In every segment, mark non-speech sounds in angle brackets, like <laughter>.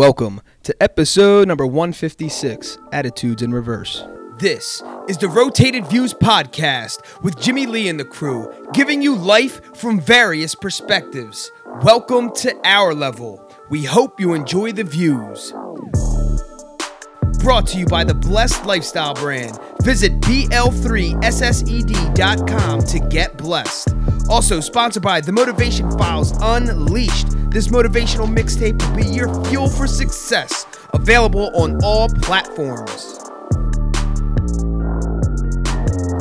Welcome to episode number 156 Attitudes in Reverse. This is the Rotated Views podcast with Jimmy Lee and the crew, giving you life from various perspectives. Welcome to our level. We hope you enjoy the views. Brought to you by the Blessed Lifestyle brand. Visit BL3SSED.com to get blessed. Also sponsored by The Motivation Files Unleashed. This motivational mixtape will be your fuel for success. Available on all platforms.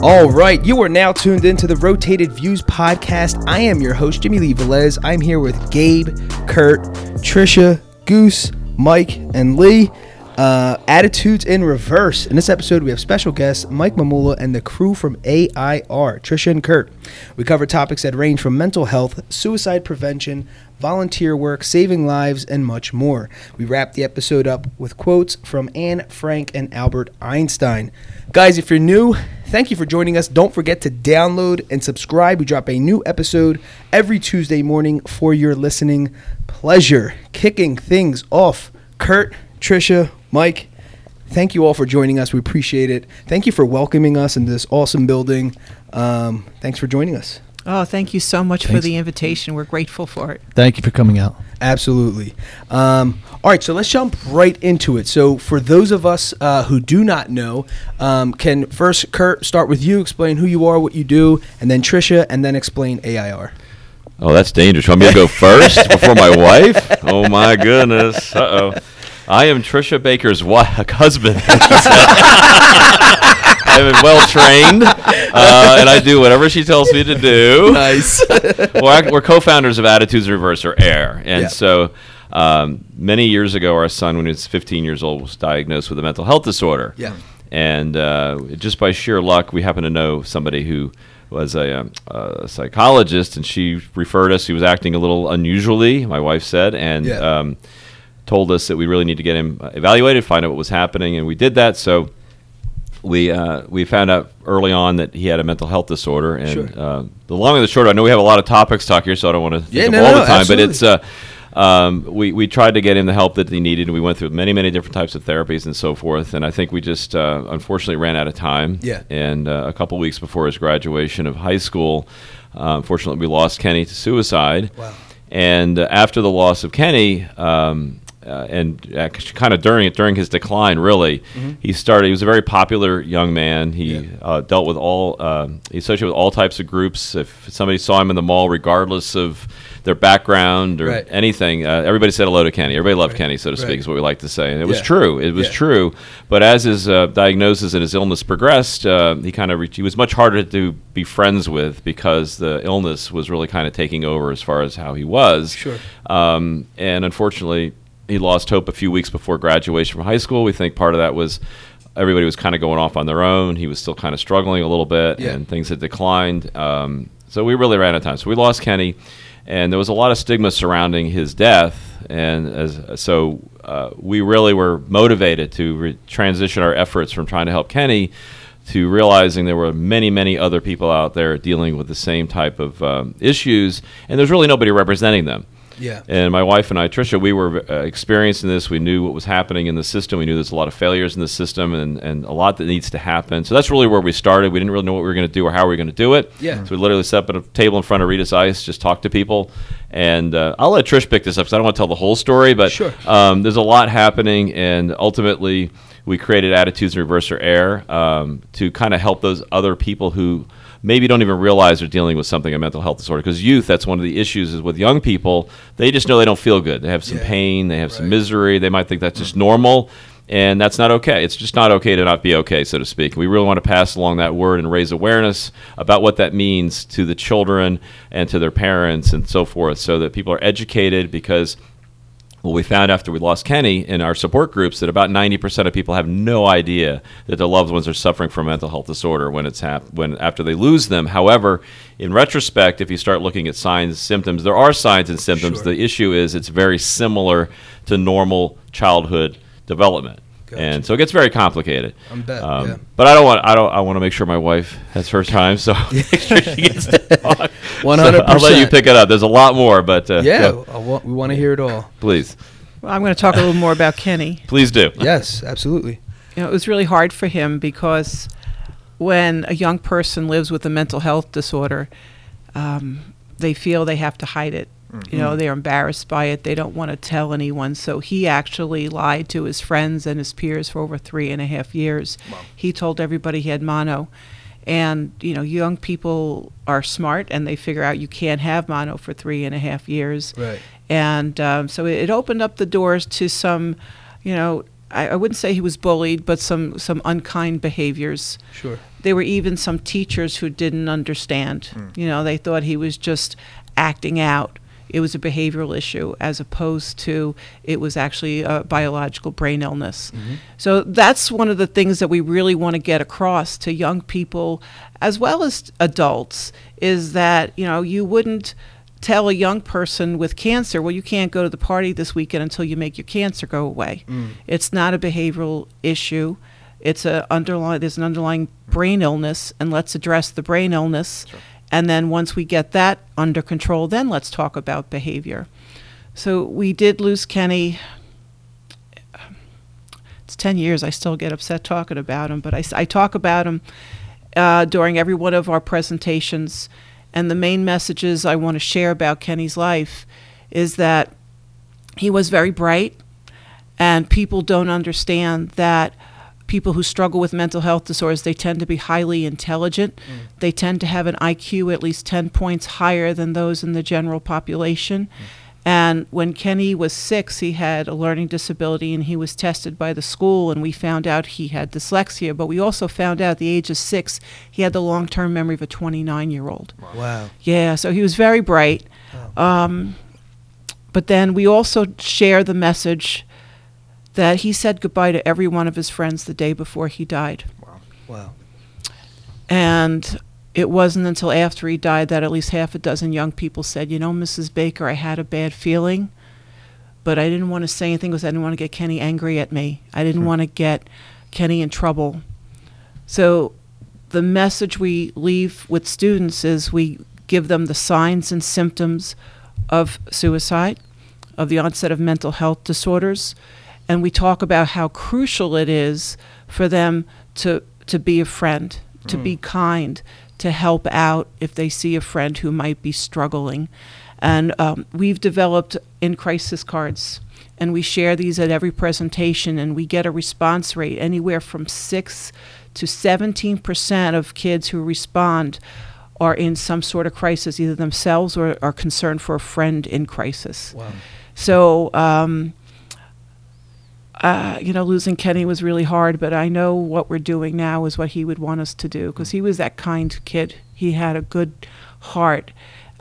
All right, you are now tuned into the Rotated Views podcast. I am your host, Jimmy Lee Velez. I'm here with Gabe, Kurt, Trisha, Goose, Mike, and Lee. Uh, attitudes in reverse. In this episode, we have special guests Mike Mamula and the crew from AIR, Trisha and Kurt. We cover topics that range from mental health, suicide prevention, volunteer work, saving lives, and much more. We wrap the episode up with quotes from Anne Frank and Albert Einstein. Guys, if you're new, thank you for joining us. Don't forget to download and subscribe. We drop a new episode every Tuesday morning for your listening pleasure. Kicking things off, Kurt, Trisha, Mike, thank you all for joining us. We appreciate it. Thank you for welcoming us in this awesome building. Um, thanks for joining us. Oh, thank you so much for the invitation. We're grateful for it. Thank you for coming out. Absolutely. Um, all right, so let's jump right into it. So, for those of us uh, who do not know, um, can first Kurt start with you, explain who you are, what you do, and then Trisha, and then explain AIR. Oh, that's dangerous. Want me to go <laughs> first before my wife? Oh my goodness. Uh oh. I am Trisha Baker's wife, <laughs> husband. <laughs> Am well trained, uh, and I do whatever she tells me to do. Nice. <laughs> I- we're co-founders of Attitudes in Reverse or AIR, and Yeah. so um, many years ago, our son, when he was 15 years old, was diagnosed with a mental health disorder. Yeah. And uh, just by sheer luck, we happen to know somebody who was a, um, a psychologist, and she referred us. He was acting a little unusually, my wife said, and Yeah. um, told us that we really need to get him uh, evaluated, find out what was happening, and we did that. So we uh, we found out early on that he had a mental health disorder, and Sure. uh, the long and the short. I know we have a lot of topics to talk here, so I don't want to Yeah, take no, all no, the time. absolutely. But it's uh, um, we we tried to get him the help that he needed, and we went through many many different types of therapies and so forth. And I think we just uh, unfortunately ran out of time. Yeah. And uh, a couple weeks before his graduation of high school, uh, unfortunately, we lost Kenny to suicide. Wow. And uh, after the loss of Kenny, um, uh, and uh, kind of during it, during his decline, really, he started. He was a very popular young man. He Mm-hmm. Yeah. uh, dealt with all. Uh, he associated with all types of groups. If somebody saw him in the mall, regardless of their background or Right. anything, uh, everybody said hello to Kenny. Everybody loved Right. Kenny, so to speak, Right. is what we like to say. And it was true. It was Yeah. true. But as his uh, diagnosis and his illness progressed, uh, he kind of he was much harder to be friends with because the illness was really kind of taking over as far as how he was. Sure. Um, and unfortunately, he lost hope a few weeks before graduation from high school. We think part of that was everybody was kind of going off on their own. He was still kind of struggling a little bit, Yeah. and things had declined. Um, so we really ran out of time. So we lost Kenny, and there was a lot of stigma surrounding his death. And as so, uh, we really were motivated to re- transition our efforts from trying to help Kenny to realizing there were many, many other people out there dealing with the same type of um, issues, and there's really nobody representing them. Yeah. And my wife and I, Trisha, we were uh, experiencing this. We knew what was happening in the system. We knew there's a lot of failures in the system and, and a lot that needs to happen. So that's really where we started. We didn't really know what we were going to do or how we were going to do it. Yeah. So we literally set up at a table in front of Rita's Ice, just talk to people. And uh, I'll let Trish pick this up because I don't want to tell the whole story. But Sure. um, there's a lot happening. And ultimately, we created Attitudes in Reverse or Air um, to kind of help those other people who maybe don't even realize they're dealing with something a mental health disorder. Because youth that's one of the issues is with young people they just know they don't feel good. They have some Yeah. pain they have some misery they might think that's just mm-hmm. normal and that's not okay. It's just not okay to not be okay so to speak. We really want to pass along that word and raise awareness about what that means to the children and to their parents and so forth so that people are educated because well, we found after we lost Kenny in our support groups that about 90% of people have no idea that their loved ones are suffering from mental health disorder when it's hap- when after they lose them. However, in retrospect, if you start looking at signs, symptoms, there are signs and symptoms. Sure. The issue is it's very similar to normal childhood development. Gotcha. And so it gets very complicated. I'm bet, Um, yeah. But I don't want. I don't. I want to make sure my wife has her time, so <laughs> <laughs> make sure she gets to <laughs> talk. So 100%. I'll let you pick it up. There's a lot more, but uh, Yeah, want, we want to hear it all. please. Well, I'm going to talk a little more about Kenny. Please do. Yes, absolutely. You know, it was really hard for him because when a young person lives with a mental health disorder, um, they feel they have to hide it. You know, they're embarrassed by it. They don't want to tell anyone. So he actually lied to his friends and his peers for over three and a half years. He told everybody he had mono. And, you know, young people are smart and they figure out you can't have mono for three and a half years. Right. And um, so it, opened up the doors to some, you know, I, I wouldn't say he was bullied, but some, some unkind behaviors Sure. there were even some teachers who didn't understand. You know, they thought he was just acting out. It was a behavioral issue as opposed to it was actually a biological brain illness. Mm-hmm. So that's one of the things that we really want to get across to young people as well as adults is that, you know, you wouldn't tell a young person with cancer, well, you can't go to the party this weekend until you make your cancer go away. Mm. It's not a behavioral issue. It's a underlying. There's an underlying brain illness, and let's address the brain illness. And then once we get that under control, then let's talk about behavior. So we did lose Kenny. It's ten years. I still get upset talking about him, but I, I talk about him uh, during every one of our presentations. And the main messages I want to share about Kenny's life is that he was very bright, and people don't understand that people who struggle with mental health disorders they tend to be highly intelligent. They tend to have an iq at least 10 points higher than those in the general population. And when kenny was six he had a learning disability and he was tested by the school and we found out he had dyslexia. But we also found out at the age of six he had the long-term memory of a 29 year old Wow. yeah, so he was very bright. Um, but then we also share the message that he said goodbye to every one of his friends the day before he died. Wow. Wow. And it wasn't until after he died that at least half a dozen young people said, You know, Mrs. Baker, I had a bad feeling, but I didn't want to say anything because I didn't want to get Kenny angry at me. I didn't hmm. want to get Kenny in trouble. So the message we leave with students is we give them the signs and symptoms of suicide, of the onset of mental health disorders, and we talk about how crucial it is for them to to be a friend, to be kind, to help out if they see a friend who might be struggling. And um, we've developed in crisis cards, and we share these at every presentation, and we get a response rate anywhere from six to 17 percent of kids who respond are in some sort of crisis, either themselves or are concerned for a friend in crisis. Wow. So, um, uh, you know, losing Kenny was really hard, but I know what we're doing now is what he would want us to do because he was that kind kid. He had a good heart.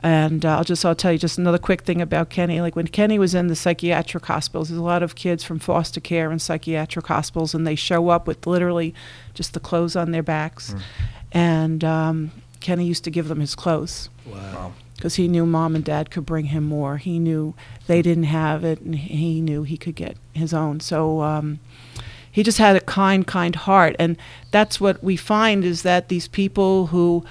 And uh, I'll just I'll tell you just another quick thing about Kenny. Like when Kenny was in the psychiatric hospitals, there's a lot of kids from foster care and psychiatric hospitals, and they show up with literally just the clothes on their backs. And um, Kenny used to give them his clothes Wow. Because he knew mom and dad could bring him more. He knew they didn't have it, and he knew he could get his own. So um, he just had a kind, kind heart, and that's what we find is that these people who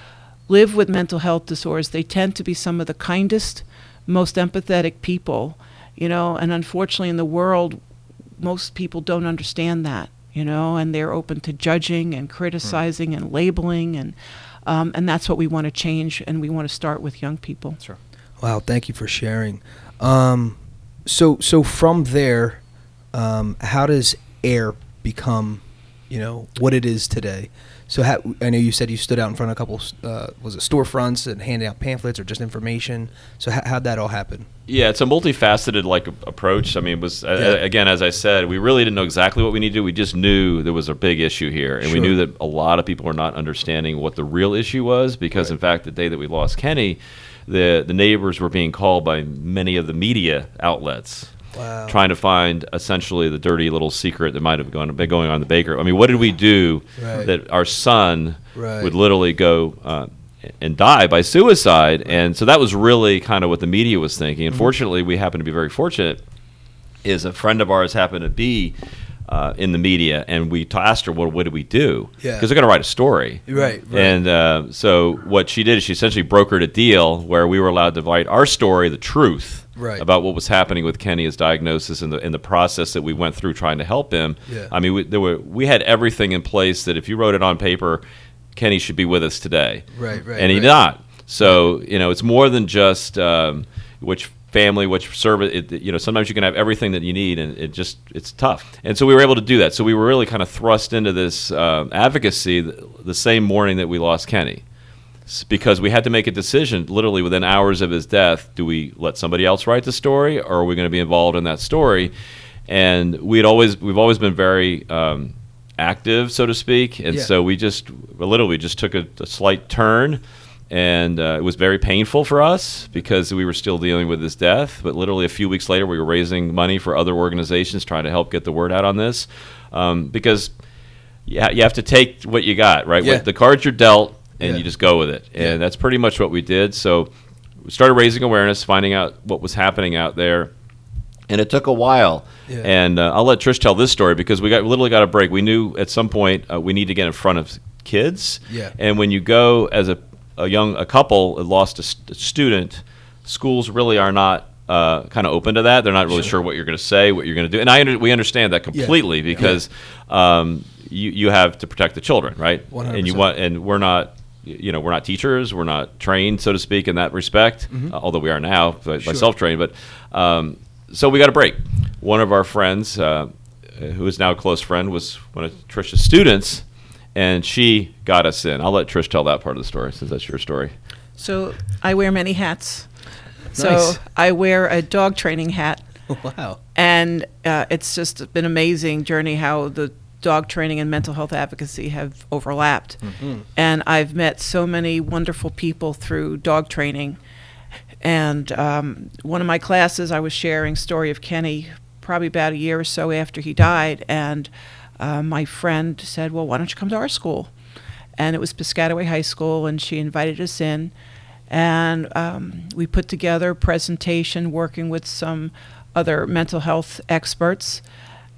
live with mental health disorders, they tend to be some of the kindest, most empathetic people, you know. And unfortunately, in the world, most people don't understand that, you know, and they're open to judging and criticizing and labeling and. Um, and that's what we want to change, and we want to start with young people. Sure. Wow, thank you for sharing. Um, so so from there, um, how does air become, you know, what it is today? So how, I know you said you stood out in front of a couple, uh, was it storefronts and handing out pamphlets or just information? So how, how'd that all happen? Yeah, it's a multifaceted like approach. I mean, it was uh, Yeah. again as I said, we really didn't know exactly what we needed to do. We just knew there was a big issue here, and we knew that a lot of people were not understanding what the real issue was because, in fact, the day that we lost Kenny, the the neighbors were being called by many of the media outlets. Wow. Trying to find essentially the dirty little secret that might have gone, been going on in the baker. I mean, what did we do Right. that our son Right. would literally go uh, and die by suicide. And so that was really kind of what the media was thinking. Mm-hmm. And fortunately, we happen to be very fortunate. Is a friend of ours happened to be uh, in the media, and we t- asked her, "What, what did we do?" Yeah. Because they're going to write a story. Right, right. And uh, so what she did is she essentially brokered a deal where we were allowed to write our story, the truth, Right. about what was happening with Kenny, his diagnosis, and the and the process that we went through trying to help him. Yeah. I mean, we, there were we had everything in place that if you wrote it on paper, Kenny should be with us today. Right, right, And he's right. not. So you know, it's more than just um, which family, which service. It, you know, sometimes you can have everything that you need, and it just it's tough. And so we were able to do that. So we were really kind of thrust into this um, advocacy the, the same morning that we lost Kenny because we had to make a decision literally within hours of his death do we let somebody else write the story or are we going to be involved in that story and we'd always we've always been very um, active so to speak and Yeah. so we just literally just took a, a slight turn and uh, it was very painful for us because we were still dealing with his death but literally a few weeks later we were raising money for other organizations trying to help get the word out on this um, because yeah, you have to take what you got, right? Yeah. With the cards you're dealt, and Yeah. you just go with it. And Yeah. that's pretty much what we did. So we started raising awareness, finding out what was happening out there. And it took a while. Yeah. And uh, I'll let Trish tell this story because we got literally got a break. We knew at some point uh, we need to get in front of kids. Yeah. And when you go as a, a young a couple lost a, st- student, schools really are not uh, kind of open to that. They're not really sure, what you're going to say, what you're going to do. And I under, we understand that completely because um, you you have to protect the children, right? One hundred. And you want and we're not you know we're not teachers we're not trained so to speak in that respect uh, although we are now by, by Mm-hmm. Sure. self-trained but um, so we got a break one of our friends uh, who is now a close friend was one of trisha's students and she got us in i'll let trish tell that part of the story since that's your story So I wear many hats. So Nice. I wear a dog training hat, <laughs> wow. and uh, it's just been amazing journey how the dog training and mental health advocacy have overlapped. And I've met so many wonderful people through dog training. And um, one of my classes, I was sharing story of Kenny, probably about a year or so after he died, and uh, my friend said, "Well, why don't you come to our school?" And it was Piscataway High School, and she invited us in, and um, we put together a presentation working with some other mental health experts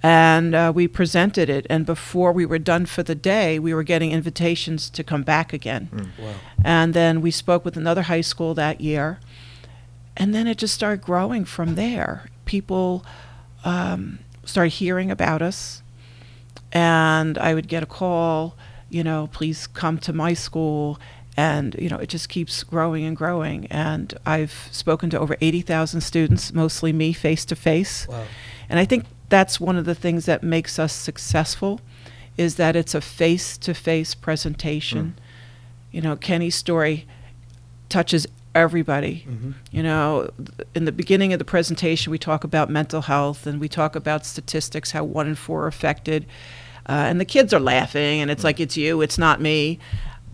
and uh, we presented it. And before we were done for the day we were getting invitations to come back again. Wow. and then we spoke with another high school that year. And then it just started growing from there. People um, started hearing about us. And i would get a call you know please come to my school. And you know it just keeps growing and growing. And i've spoken to over 80000 students mostly me face to face. And I think that's one of the things that makes us successful is that it's a face-to-face presentation. Mm. You know, Kenny's story touches everybody. Mm-hmm. You know, th- in the beginning of the presentation, we talk about mental health and we talk about statistics, how one in four are affected. Uh, and the kids are laughing, and it's mm. like, it's you, it's not me.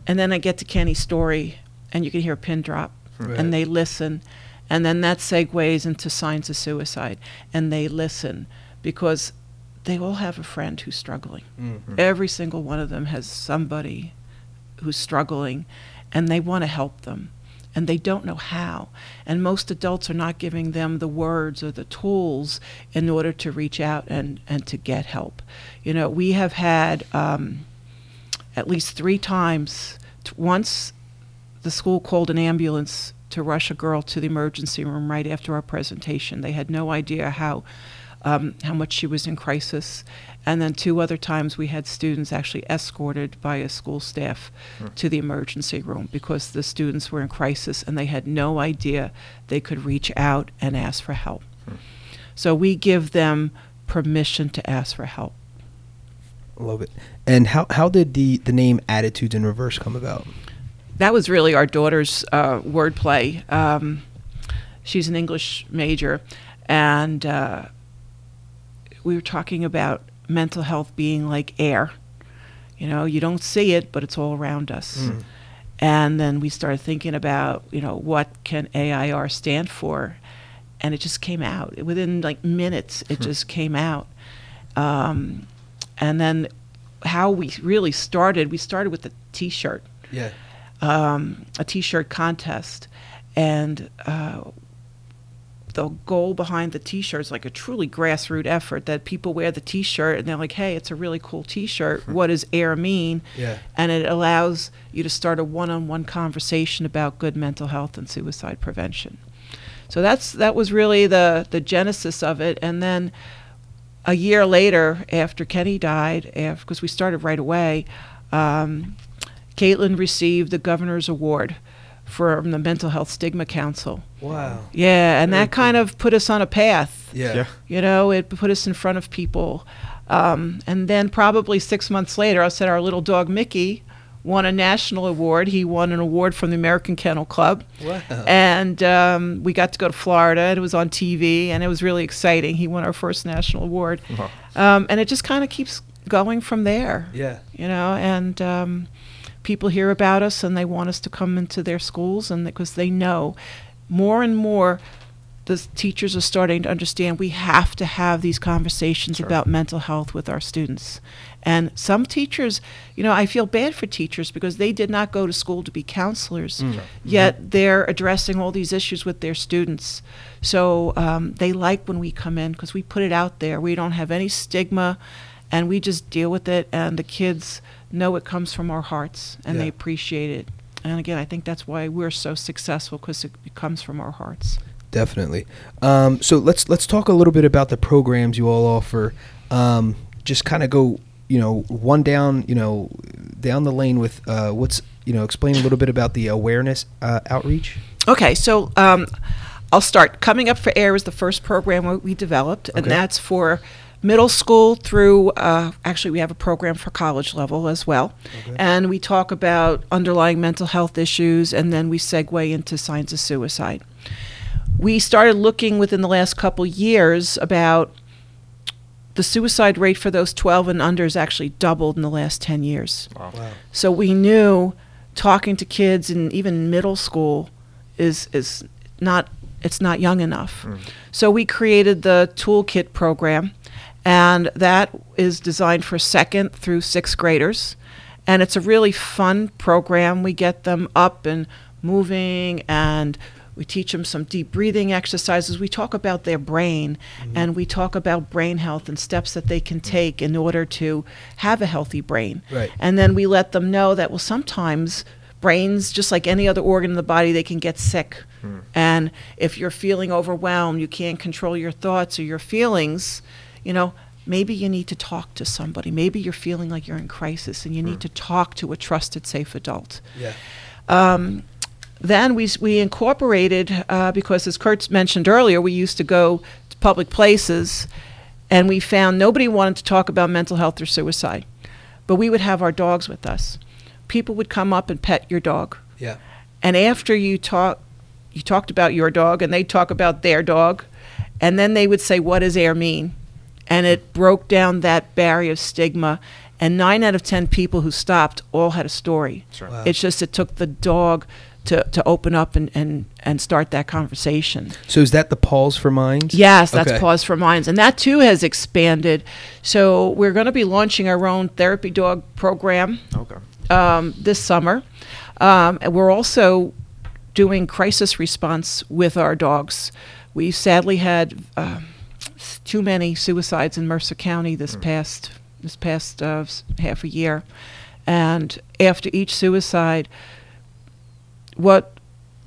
And then I get to Kenny's story, and you can hear a pin drop, Right. and they listen. And then that segues into signs of suicide, and they listen because they all have a friend who's struggling. Every single one of them has somebody who's struggling, and they want to help them, and they don't know how. And most adults are not giving them the words or the tools in order to reach out and, and to get help. You know, we have had um, at least three times, t- once the school called an ambulance to rush a girl to the emergency room right after our presentation. They had no idea how um, how much she was in crisis. And then two other times we had students actually escorted by a school staff to the emergency room because the students were in crisis and they had no idea they could reach out and ask for help. So we give them permission to ask for help. Love it. And how how did the the name Attitudes in Reverse come about? that was really our daughter's uh, wordplay. Um, she's an English major, and uh, we were talking about mental health being like air. You know, you don't see it, but it's all around us. And then we started thinking about, you know, what can AIR stand for, and it just came out within like minutes. It just came out, um, and then how we really started. We started with a T-shirt Yeah. um, a T-shirt contest, and uh, the goal behind the T-shirt is like a truly grassroots effort that people wear the T-shirt and they're like, "Hey, it's a really cool T-shirt. What does AIR mean?" Yeah. And it allows you to start a one-on-one conversation about good mental health and suicide prevention. So that's that was really the the genesis of it, and then a year later, after Kenny died, because we started right away, um, Caitlin received the governor's award from the Mental Health Stigma Council. Wow. Yeah, and Very that kind of put us on a path. Yeah. Yeah. You know, it put us in front of people. Um, and then probably six months later, I said our little dog Mickey won a national award. He won an award from the American Kennel Club. Wow. And um, we got to go to Florida. and It was on TV, and it was really exciting. He won our first national award. Wow. Um, and it just kind of keeps going from there Yeah. you know, and um, people hear about us and they want us to come into their schools, and because they know more and more, the teachers are starting to understand we have to have these conversations Sure. about mental health with our students. And some teachers, you know, I feel bad for teachers because they did not go to school to be counselors, yet they're addressing all these issues with their students. So um, they like when we come in because we put it out there. We don't have any stigma, and we just deal with it. And the kids know it comes from our hearts, and they appreciate it. And again, I think that's why we're so successful because it, it comes from our hearts. Definitely. Um, so let's let's talk a little bit about the programs you all offer. Um, just kind of go, you know, one down, you know, down the lane with uh, what's, you know, explain a little bit about the awareness uh, outreach. Okay, so um, I'll start. Coming Up for Air is the first program we- we developed, and Okay. that's for middle school through, uh, actually, we have a program for college level as well. Okay. And we talk about underlying mental health issues, and then we segue into signs of suicide. We started looking within the last couple years about the suicide rate for those 12 and unders actually doubled in the last 10 years. Wow. Wow. So we knew talking to kids in even middle school is is not it's not young enough. So we created the toolkit program and that is designed for second through sixth graders. And it's a really fun program. We get them up and moving and we teach them some deep breathing exercises. We talk about their brain mm-hmm. and we talk about brain health and steps that they can take in order to have a healthy brain. Right. And then we let them know that, well, sometimes brains, just like any other organ in the body, they can get sick. Hmm. And if you're feeling overwhelmed, you can't control your thoughts or your feelings, you know, maybe you need to talk to somebody. Maybe you're feeling like you're in crisis and you need to talk to a trusted, safe adult. Yeah. Um, then we, we incorporated, uh, because as Kurt mentioned earlier, we used to go to public places and we found nobody wanted to talk about mental health or suicide. But we would have our dogs with us. People would come up and pet your dog. Yeah. And after you talk, you talked about your dog, and they talk about their dog, and then they would say, "What does air mean?" And it broke down that barrier of stigma. And nine out of ten people who stopped all had a story. Sure. Wow. It's just it took the dog to, to open up and, and, and start that conversation. So is that the pause for minds? Yes, that's Okay. Pause for Minds. And that too has expanded. So we're going to be launching our own therapy dog program Okay. um, this summer. Um, and we're also doing crisis response with our dogs. We sadly had um, s- too many suicides in Mercer County this past this past uh, half a year, and after each suicide, what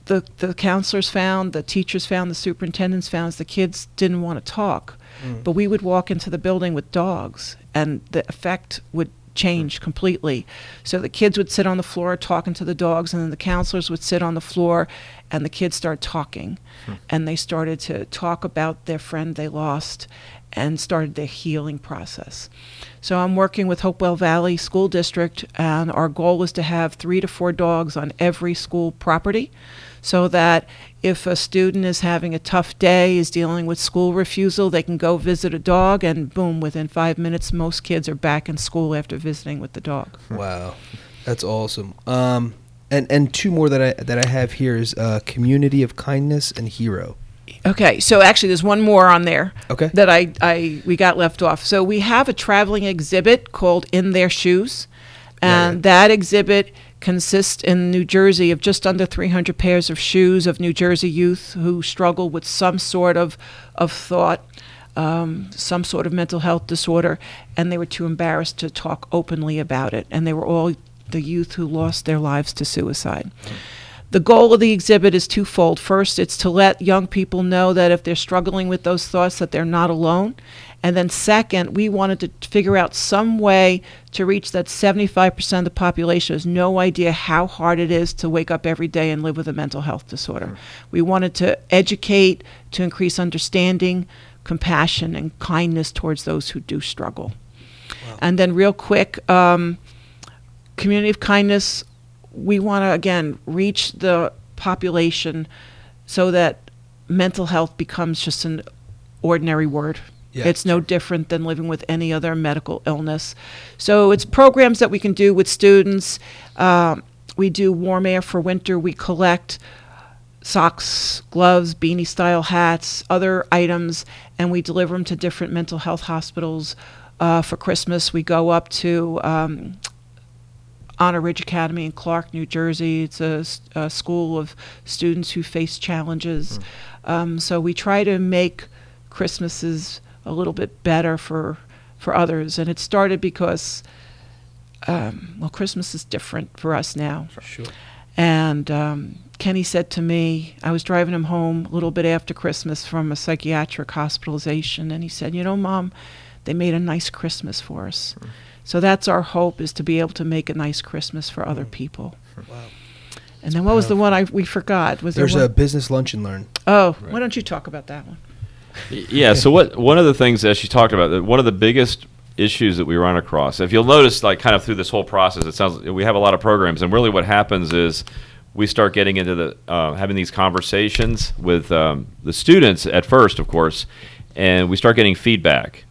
the the counselors found, the teachers found, the superintendents found is the kids didn't want to talk, Mm. but we would walk into the building with dogs, and the effect would change completely. So the kids would sit on the floor talking to the dogs, and then the counselors would sit on the floor, and the kids start talking, hmm. and they started to talk about their friend they lost, and started their healing process. So I'm working with Hopewell Valley School District, and our goal is to have three to four dogs on every school property, so that if a student is having a tough day, is dealing with school refusal, they can go visit a dog, and boom, within five minutes, most kids are back in school after visiting with the dog. <laughs> Wow, that's awesome. Um, and and two more that I that I have here is uh, community of kindness and hero. Okay, so actually, there's one more on there Okay. that I, I we got left off. So we have a traveling exhibit called "In Their Shoes," and Right. that exhibit consists in New Jersey of just under 300 pairs of shoes of New Jersey youth who struggle with some sort of of thought, um, some sort of mental health disorder, and they were too embarrassed to talk openly about it, and they were all the youth who lost their lives to suicide. the goal of the exhibit is twofold. First, it's to let young people know that if they're struggling with those thoughts, that they're not alone. And then, second, we wanted to figure out some way to reach that 75% of the population has no idea how hard it is to wake up every day and live with a mental health disorder. We wanted to educate, to increase understanding, compassion, and kindness towards those who do struggle. And then, real quick, um, community of kindness, we want to, again, reach the population so that mental health becomes just an ordinary word. Yeah, it's no different than living with any other medical illness. So it's programs that we can do with students. Um, we do warm air for winter. We collect socks, gloves, beanie style hats, other items, and we deliver them to different mental health hospitals. Uh, for Christmas, we go up to um, Honor Ridge Academy in Clark, New Jersey. It's a school of students who face challenges. Um, so we try to make Christmases a little bit better for for others. And it started because, um, well, Christmas is different for us now. Sure. And um, Kenny said to me, I was driving him home a little bit after Christmas from a psychiatric hospitalization, and he said, "You know, Mom, they made a nice Christmas for us." So that's our hope is to be able to make a nice Christmas for other people. Wow. And then what was the one I we forgot? Was There's there a business lunch and learn. oh, Right. why don't you talk about that one? Yeah. So what? One of the things that she talked about, that one of the biggest issues that we run across. If you'll notice, like kind of through this whole process, it sounds we have a lot of programs, and really what happens is we start getting into the uh, having these conversations with um, the students at first, of course, and we start getting feedback.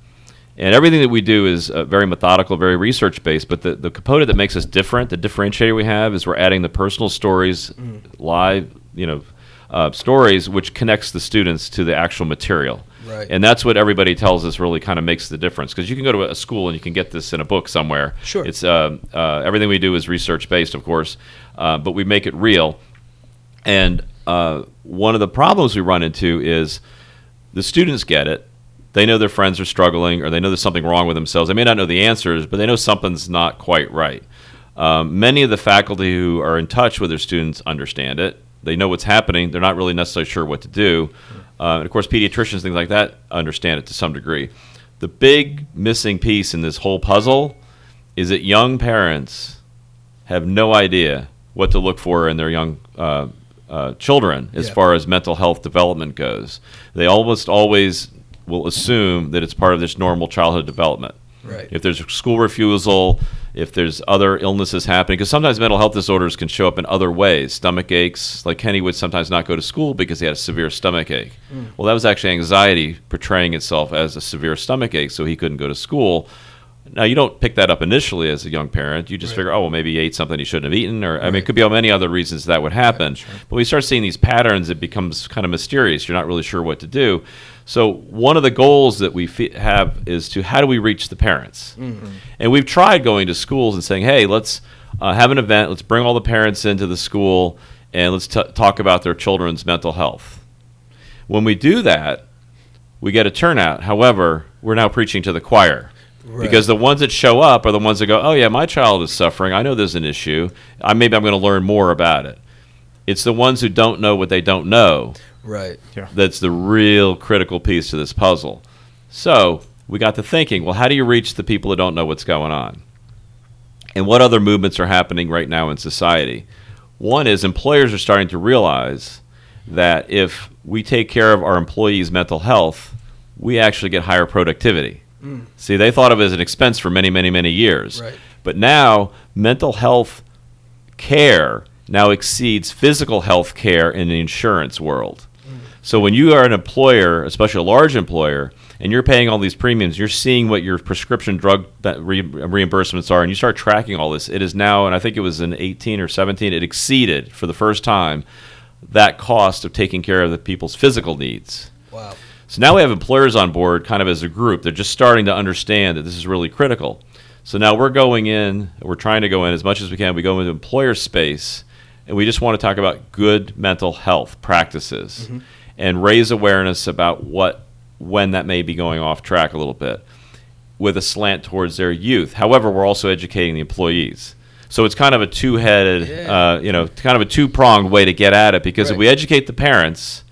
And everything that we do is uh, very methodical, very research based. But the, the component that makes us different, the differentiator we have, is we're adding the personal stories, live, you know, uh, stories, which connects the students to the actual material. Right. And that's what everybody tells us really kind of makes the difference. Because you can go to a school and you can get this in a book somewhere. Sure. It's uh, uh, everything we do is research based, of course, uh, but we make it real. And uh, one of the problems we run into is the students get it. They know their friends are struggling, or they know there's something wrong with themselves. They may not know the answers, but they know something's not quite right. Um, many of the faculty who are in touch with their students understand it. They know what's happening. They're not really necessarily sure what to do. Uh, and of course, pediatricians, things like that, understand it to some degree. The big missing piece in this whole puzzle is that young parents have no idea what to look for in their young uh, uh, children as Yeah. far as mental health development goes. They almost always will assume that it's part of this normal childhood development. Right. If there's school refusal, if there's other illnesses happening, because sometimes mental health disorders can show up in other ways. Stomach aches, like Kenny would sometimes not go to school because he had a severe stomach ache. Hmm. Well, that was actually anxiety portraying itself as a severe stomach ache, so he couldn't go to school. Now you don't pick that up initially as a young parent. You just Right. figure, oh, well, maybe he ate something he shouldn't have eaten, or I mean, it could be many other reasons that would happen. sure. But we start seeing these patterns, it becomes kind of mysterious. You're not really sure what to do. So one of the goals that we fe- have is to how do we reach the parents? And we've tried going to schools and saying, hey, let's uh, have an event. Let's bring all the parents into the school and let's t- talk about their children's mental health. When we do that, we get a turnout. However, we're now preaching to the choir. Right. Because the ones that show up are the ones that go, oh, yeah, my child is suffering. I know there's an issue. I, maybe I'm going to learn more about it. It's the ones who don't know what they don't know Right. that's the real critical piece to this puzzle. So we got to thinking, well, how do you reach the people that don't know what's going on? And what other movements are happening right now in society? One is employers are starting to realize that if we take care of our employees' mental health, we actually get higher productivity. Mm. See, they thought of it as an expense for many, many, many years. Right. But now, mental health care now exceeds physical health care in the insurance world. So when you are an employer, especially a large employer, and you're paying all these premiums, you're seeing what your prescription drug re- reimbursements are, and you start tracking all this. It is now, and I think it was in 18 or 17, it exceeded for the first time that cost of taking care of the people's physical needs. Wow. So now we have employers on board kind of as a group. They're just starting to understand that this is really critical. So now we're going in, we're trying to go in as much as we can. We go into employer space and we just want to talk about good mental health practices mm-hmm. And raise awareness about what when that may be going off track a little bit with a slant towards their youth. However, we're also educating the employees. So it's kind of a two-headed, Yeah. uh, you know, kind of a two-pronged way to get at it. Because if we educate the parents,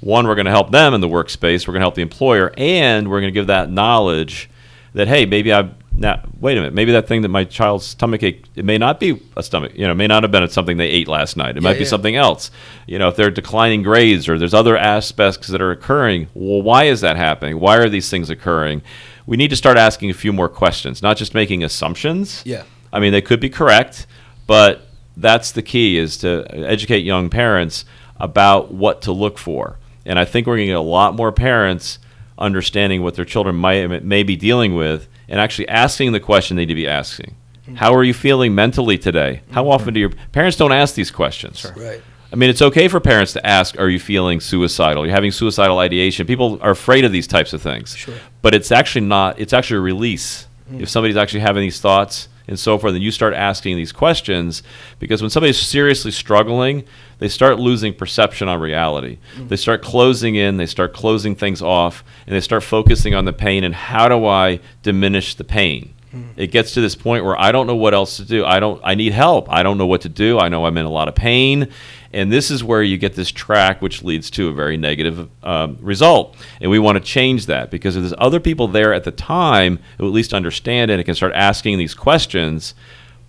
one, we're going to help them in the workspace. We're going to help the employer, and we're going to give that knowledge that hey, maybe I now wait a minute, maybe that thing that my child's stomach ache, it may not be a stomach, you know, it may not have been something they ate last night. It might be yeah. something else. You know, if they're declining grades or there's other aspects that are occurring, well, why is that happening? Why are these things occurring? We need to start asking a few more questions, not just making assumptions. Yeah. I mean, they could be correct, but that's the key is to educate young parents about what to look for. And I think we're going to get a lot more parents understanding what their children might may be dealing with and actually asking the question they need to be asking. How are you feeling mentally today? How mm-hmm. often do your parents don't ask these questions? Right. I mean, it's okay for parents to ask, "Are you feeling suicidal? You're having suicidal ideation." People are afraid of these types of things, Sure. but it's actually not. It's actually a release. Mm. If somebody's actually having these thoughts and so forth, and you start asking these questions, because when somebody's seriously struggling, they start losing perception on reality. Mm. They start closing in. They start closing things off, and they start focusing on the pain and how do I diminish the pain it gets to this point where I don't know what else to do. I don't. I need help. I don't know what to do. I know I'm in a lot of pain, and this is where you get this track, which leads to a very negative um, result. And we want to change that because if there's other people there at the time who at least understand it and can start asking these questions.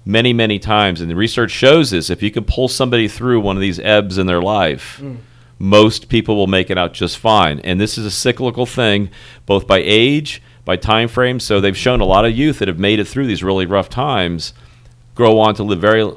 Many, many times, and the research shows this. If you can pull somebody through one of these ebbs in their life, most people will make it out just fine. And this is a cyclical thing, both by age, by time frame. So they've shown a lot of youth that have made it through these really rough times grow on to live very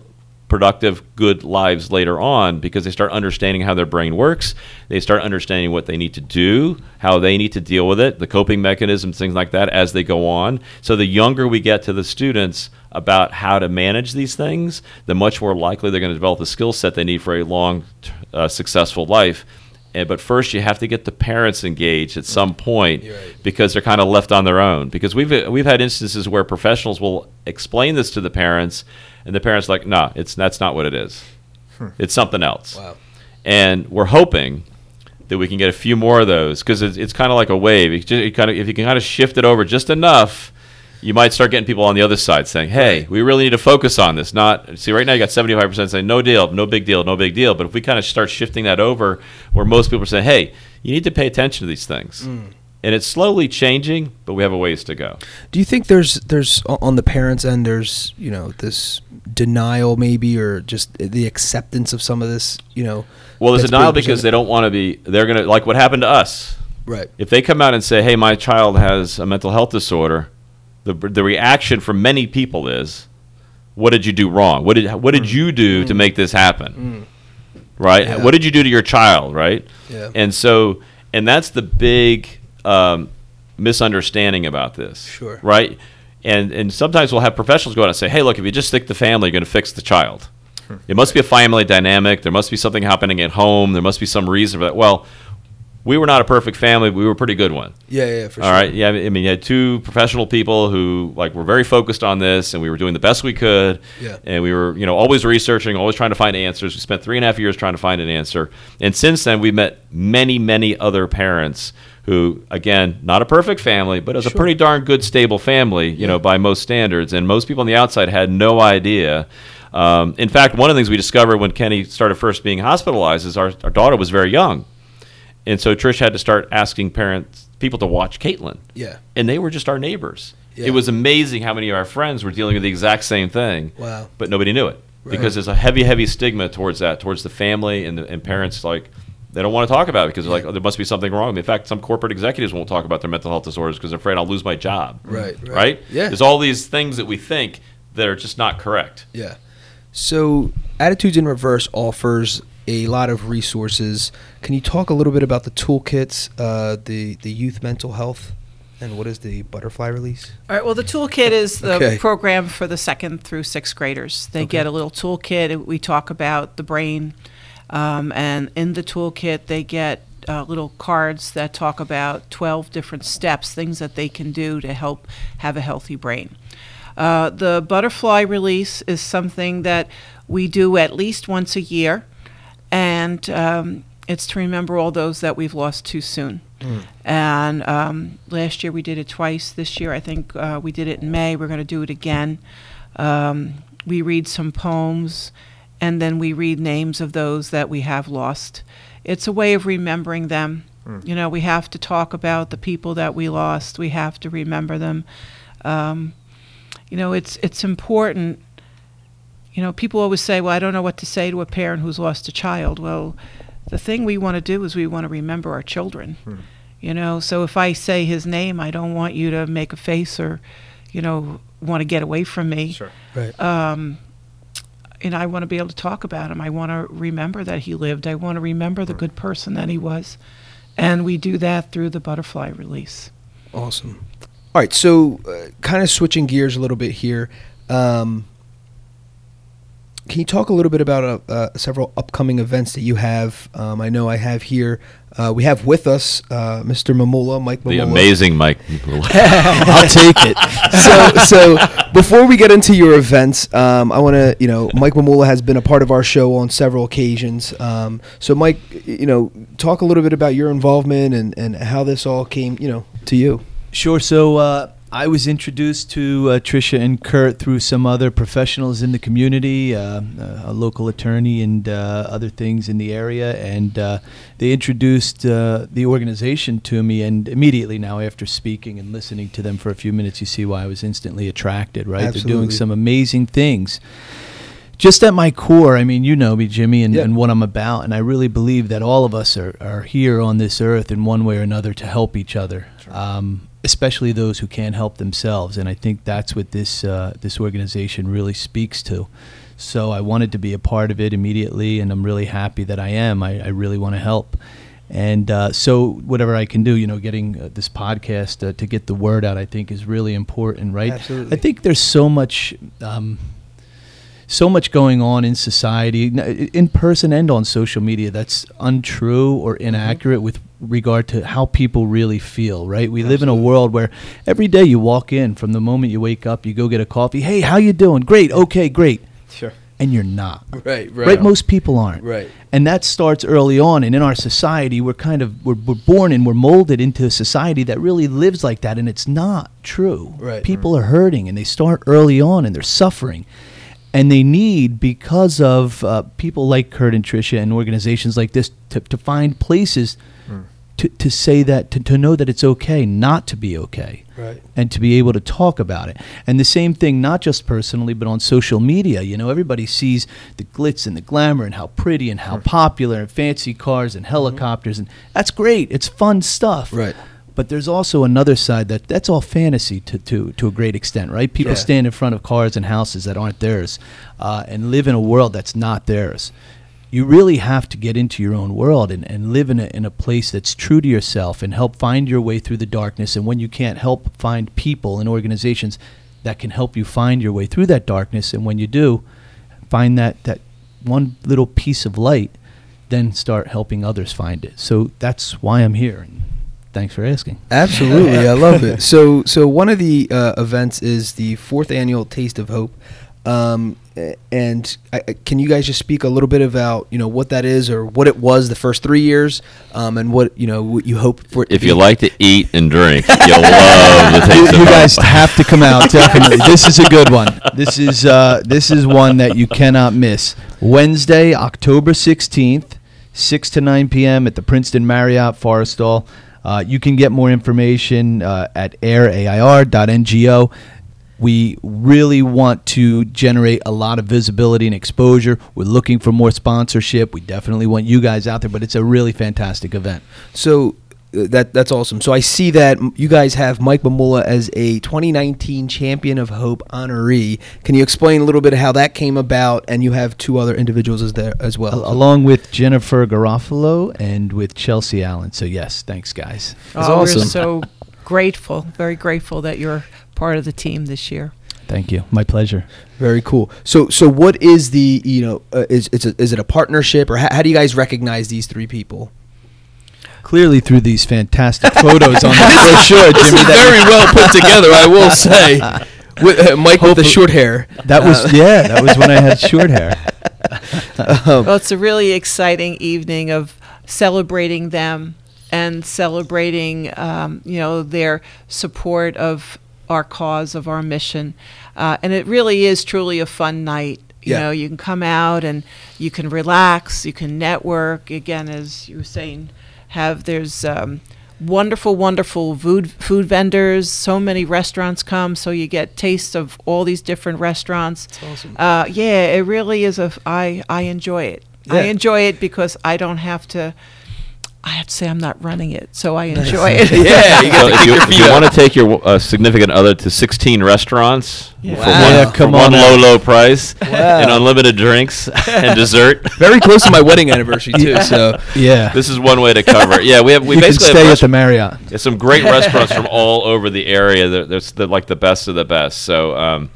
productive, good lives later on because they start understanding how their brain works. They start understanding what they need to do, how they need to deal with it, the coping mechanisms, things like that as they go on. So the younger we get to the students about how to manage these things, the much more likely they're going to develop the skill set they need for a long, uh, successful life. And, but first, you have to get the parents engaged at some point right. because they're kind of left on their own. Because we've eh, we've had instances where professionals will explain this to the parents, and the parents like, "No, it's that's not what it is. Hmm. It's something else." Wow. And we're hoping that we can get a few more of those because it's, it's kind of like a wave. You just, you kind of, if you can kind of shift it over just enough, you might start getting people on the other side saying, "Hey, we really need to focus on this." Not see right now you got seventy five percent saying, "No deal, no big deal, no big deal." But if we kind of start shifting that over, where most people are saying, "Hey, you need to pay attention to these things," Mm. and it's slowly changing, but we have a ways to go. Do you think there's there's on the parents' end there's you know this denial maybe or just the acceptance of some of this you know? Well, there's a denial because they don't want to be. They're gonna like what happened to us. right. If they come out and say, "Hey, my child has a mental health disorder," the the reaction from many people is, "What did you do wrong? What did what did mm. you do to mm. make this happen?" Mm. Right? Yeah. What did you do to your child? Right? Yeah. And so, and that's the big um, misunderstanding about this. Sure. Right? And and sometimes we'll have professionals go out and say, "Hey, look, if you just stick the family, you're going to fix the child." Hmm. It must be a family dynamic. There must be something happening at home. There must be some reason for that. Well, we were not a perfect family. We were a pretty good one. Yeah, yeah, for sure. All right, Yeah. I mean, you had two professional people who like were very focused on this, and we were doing the best we could. Yeah. And we were, you know, always researching, always trying to find answers. We spent three and a half years trying to find an answer, and since then we've met many, many other parents who, again, not a perfect family, but as a Sure. pretty darn good, stable family, you know, by most standards. And most people on the outside had no idea. Um, in fact, one of the things we discovered when Kenny started first being hospitalized is our, our daughter was very young. And so Trish had to start asking parents, people to watch Caitlin. Yeah. And they were just our neighbors. Yeah. It was amazing how many of our friends were dealing with the exact same thing. Wow. But nobody knew it Right. because there's a heavy, heavy stigma towards that, towards the family and, the, and parents. Like they don't want to talk about it because they're like oh, there must be something wrong. In fact, some corporate executives won't talk about their mental health disorders because they're afraid I'll lose my job. Right, right. Right. Yeah. There's all these things that we think that are just not correct. Yeah. So, Attitudes in Reverse offers a lot of resources. Can you talk a little bit about the toolkits, uh, the the youth mental health, and what is the butterfly release? All right. Well, the toolkit is the Okay. program for the second through sixth graders. They Okay. get a little toolkit. We talk about the brain, um, and in the toolkit they get uh, little cards that talk about 12 different steps, things that they can do to help have a healthy brain. Uh, the butterfly release is something that we do at least once a year, and um, it's to remember all those that we've lost too soon. And um, last year we did it twice. This year I think uh, we did it in May. We're going to do it again. Um, we read some poems, and then we read names of those that we have lost. It's a way of remembering them. You know, we have to talk about the people that we lost. We have to remember them. Um, you know, it's it's important. You know, people always say, "Well, I don't know what to say to a parent who's lost a child." Well, the thing we want to do is we want to remember our children. You know, so if I say his name, I don't want you to make a face or, you know, want to get away from me. Sure. Right. Um, and I want to be able to talk about him. I want to remember that he lived. I want to remember the good person that he was. And we do that through the butterfly release. Awesome. All right, so uh, kind of switching gears a little bit here. Um, can you talk a little bit about uh, uh, several upcoming events that you have? Um, I know I have here. Uh, we have with us uh, Mr. Mamula, Mike The amazing Mike. <laughs> I'll take it. So, so before we get into your events, um, I want to, you know, Mike Mamula has been a part of our show on several occasions. Um, so, Mike, you know, talk a little bit about your involvement and, and how this all came, you know, to you. Sure. So uh, I was introduced to uh, Trisha and Kurt through some other professionals in the community, uh, a local attorney and uh, other things in the area, and uh, they introduced uh, the organization to me. And immediately now, after speaking and listening to them for a few minutes, you see why I was instantly attracted. Right? They're doing some amazing things. Just at my core, I mean, you know me, Jimmy, and, Yeah. and what I'm about, and I really believe that all of us are, are here on this earth in one way or another to help each other, um, especially those who can't help themselves. And I think that's what this uh, this organization really speaks to. So I wanted to be a part of it immediately, and I'm really happy that I am. I, I really want to help. And uh, so, whatever I can do, you know, getting uh, this podcast uh, to get the word out, I think is really important, right? Absolutely. I think there's so much. Um, so much going on in society, in person and on social media, that's untrue or inaccurate with regard to how people really feel. Right? We live in a world where every day you walk in, from the moment you wake up, you go get a coffee. Hey, how you doing? Great. Okay, great. Sure. And you're not. <laughs> Right, Right. Most people aren't. Right. And that starts early on. And in our society, we're kind of we're, we're born and we're molded into a society that really lives like that, and it's not true. Right. People are hurting, and they start early on, and they're suffering, and they need because of uh, people like Kurt and Tricia and organizations like this to, to find places. To, to say that to, to know that it's okay not to be okay Right. and to be able to talk about it. And the same thing, not just personally, but on social media. You know, everybody sees the glitz and the glamour and how pretty and how popular and fancy cars and helicopters, and that's great. It's fun stuff. Right. But there's also another side that that's all fantasy to, to, to a great extent, right? People Yeah. stand in front of cars and houses that aren't theirs uh, and live in a world that's not theirs. You really have to get into your own world and, and live in a, in a place that's true to yourself and help find your way through the darkness. And when you can't help find people and organizations that can help you find your way through that darkness, and when you do, find that, that one little piece of light, then start helping others find it. So that's why I'm here. And thanks for asking. Absolutely, I love it. <laughs> So, so one of the uh, events is the fourth annual Taste of Hope, um, and I, can you guys just speak a little bit about you know what that is or what it was the first three years, um, and what you know what you hope for? If you like to eat and drink, you'll love the <laughs> taste you, of you guys have to come out <laughs> definitely. this is a good one. This is uh, this is one that you cannot miss. Wednesday, October sixteenth, six to nine p.m. at the Princeton Marriott Forrestal. Uh, you can get more information uh, at airair.ngo. We really want to generate a lot of visibility and exposure. We're looking for more sponsorship. We definitely want you guys out there, but it's a really fantastic event. So uh, that that's awesome. So I see that you guys have Mike Mamula as a 2019 Champion of Hope honoree. Can you explain a little bit how that came about? And you have two other individuals as there as well. Along with Jennifer Garofalo and with Chelsea Allen. So yes, thanks guys. That's oh, awesome. We're so grateful, very grateful that you're part of the team this year. Thank you. My pleasure. Very cool. So so what is the you know uh, is it's a, is it a partnership or how, how do you guys recognize these three people? Clearly through these fantastic photos on the brochure, <laughs> Jimmy. that- well put together, I will <laughs> say. With, uh, Mike with the short hair. that was yeah, that was when I had <laughs> short hair. Um, Well, it's a really exciting evening of celebrating them and celebrating, um, you know, their support of our cause, of our mission. Uh, and it really is truly a fun night. You Yeah. know, you can come out and you can relax, you can network. Again, as you were saying, have there's um, wonderful, wonderful food food vendors. So many restaurants come, so you get taste of all these different restaurants. awesome. Uh, yeah, it really is a. I I enjoy it. I enjoy it because I don't have to. I have to say I'm not running it, so I enjoy <laughs> it. Yeah, you So got to if keep you, your if feet you up. want to take your uh, significant other to 16 restaurants Yeah. for Wow. one, Yeah, for come one on low, out. low price Wow. and unlimited drinks and dessert, <laughs> Very close to my wedding anniversary too. So Yeah. this is one way to cover it. Yeah, we have we you can basically stay have at rest- the Marriott. There's some great restaurants from all over the area. They're, they're, they're like the best of the best. So, um,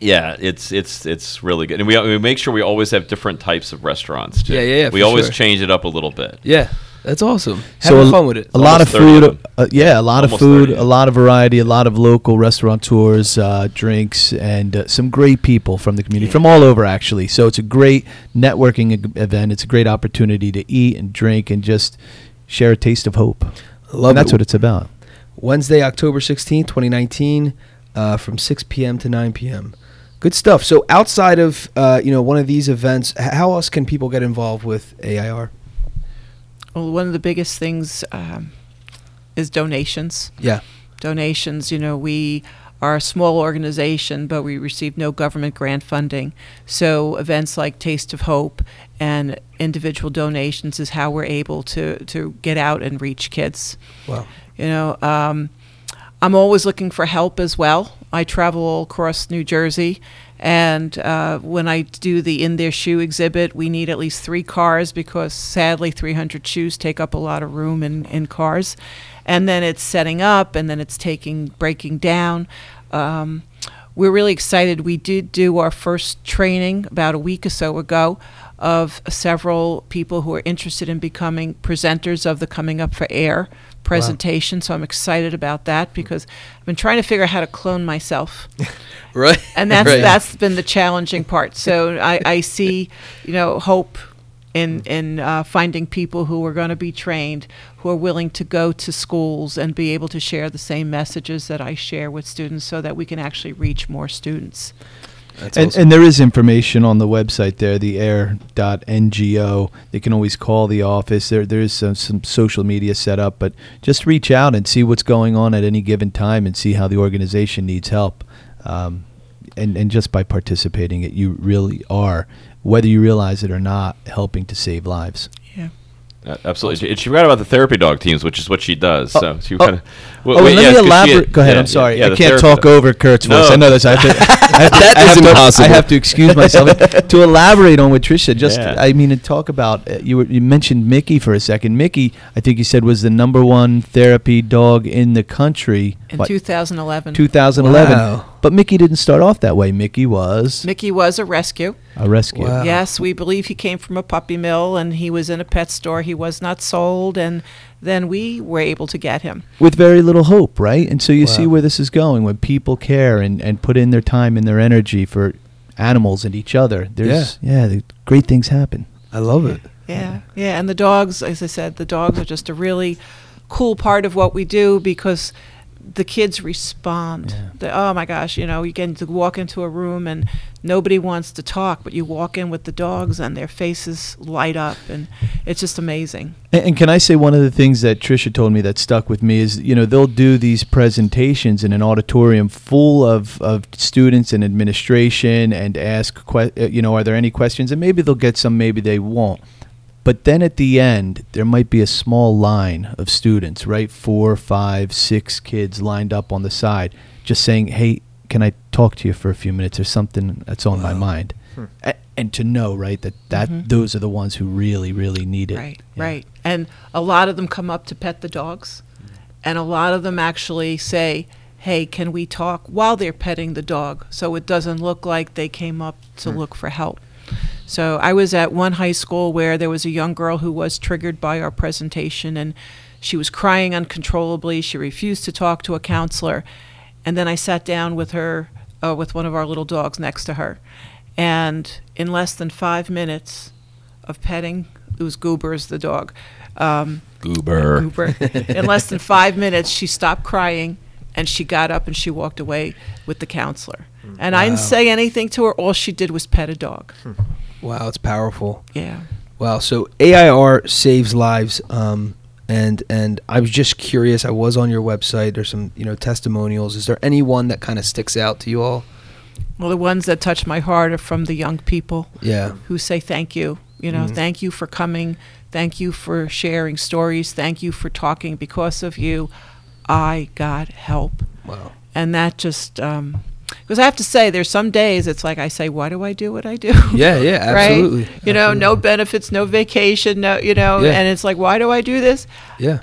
yeah, it's it's it's really good, and we, we make sure we always have different types of restaurants. Too. Yeah, yeah, yeah, We for always sure. change it up a little bit. yeah, that's awesome. So Having a- fun with it. A lot of Almost 30 of food. Uh, yeah, a lot of food, 30. a lot of variety, a lot of local restaurateurs, uh, drinks, and uh, some great people from the community, from all over actually. So it's a great networking event. It's a great opportunity to eat and drink and just share a taste of hope. Love and that's it. what it's about. Wednesday, October 16th, 2019, uh, from 6 p.m. to 9 p.m. Good stuff. So outside of uh, you know one of these events, how else can people get involved with AIR? Well, one of the biggest things um, is donations. Yeah. Donations, you know, we are a small organization, but we receive no government grant funding. So events like Taste of Hope and individual donations is how we're able to, to get out and reach kids. Wow. You know, um, I'm always looking for help as well. I travel all across New Jersey, and uh, when I do the In Their Shoe exhibit, we need at least three cars because sadly, 300 shoes take up a lot of room in, in cars. And then it's setting up, and then it's taking breaking down. Um, we're really excited. We did do our first training about a week or so ago of several people who are interested in becoming presenters of the Coming Up for Air presentation. So I'm excited about that because I've been trying to figure out how to clone myself <laughs> Right. and that's Right. that's been the challenging part. So I, I see, you know, hope in in uh, finding people who are going to be trained, who are willing to go to schools and be able to share the same messages that I share with students, so that we can actually reach more students. That's And, awesome. and there is information on the website there, the air.ngo. They can always call the office. There, there is some, some social media set up, but just reach out and see what's going on at any given time and see how the organization needs help. Um, and, and just by participating, it you really are, whether you realize it or not, helping to save lives. Yeah. Uh, absolutely. She, she forgot about the therapy dog teams, which is what she does. Oh, so she oh, kind of. oh, and let me elaborate. Go ahead. I'm sorry. Yeah, I can't talk over Kurt's voice. No. I know this. I have to, <laughs> I have That I is have to- impossible. I have to excuse myself <laughs> to elaborate on what Trisha just. Yeah. I mean, to talk about uh, you. Were, you mentioned Mickey for a second. Mickey, I think you said was the number one therapy dog in the country. In by 2011, 2011. Wow. But Mickey didn't start off that way. Mickey was Mickey was a rescue. a rescue. Wow. Yes, we believe he came from a puppy mill and he was in a pet store. He was not sold, and then we were able to get him. with very little hope, right? And so you see Wow. where this is going when people care and, and put in their time and their energy for animals and each other. There's yeah, the great things happen. I love it. Yeah, yeah, and the dogs, as I said, the dogs are just a really cool part of what we do because the kids respond. Yeah. The, oh my gosh, you know, you to walk into a room and nobody wants to talk, but you walk in with the dogs and their faces light up, and it's just amazing. And, and can I say one of the things that Trisha told me that stuck with me is, you know, they'll do these presentations in an auditorium full of, of students and administration and ask, que- uh, you know, are there any questions? And maybe they'll get some, maybe they won't. But then at the end, there might be a small line of students, right? Four, five, six kids lined up on the side, just saying, hey, can I talk to you for a few minutes? There's something that's on my Wow. mind. Hmm. A- and to know, right, that, that Mhm. those are the ones who really, really need it. Right, Yeah. right. And a lot of them come up to pet the dogs, mm. and a lot of them actually say, "Hey, can we talk?" while they're petting the dog, so it doesn't look like they came up to hmm. look for help. So I was at one high school where there was a young girl who was triggered by our presentation, and she was crying uncontrollably. She refused to talk to a counselor, and then I sat down with her, uh, with one of our little dogs next to her, and in less than five minutes of petting it was Goobers, the dog. Um, Goober. Goober. In less than five minutes, she stopped crying and she got up and she walked away with the counselor. And I didn't Wow. say anything to her. All she did was pet a dog. Wow, it's powerful. Yeah. Wow. So AIR saves lives. Um, and and I was just curious. I was on your website. There's some you know testimonials. Is there any one that kind of sticks out to you all? Well, the ones that touch my heart are from the young people Yeah. who say thank you. You know, Mhm. thank you for coming. Thank you for sharing stories. Thank you for talking. Because of you, I got help. Wow. And that just, because I have to say, there's some days it's like I say, why do I do what I do? Yeah. Yeah. <laughs> right? Absolutely. You know, no benefits, no vacation, no, you know, Yeah. and it's like, why do I do this? Yeah.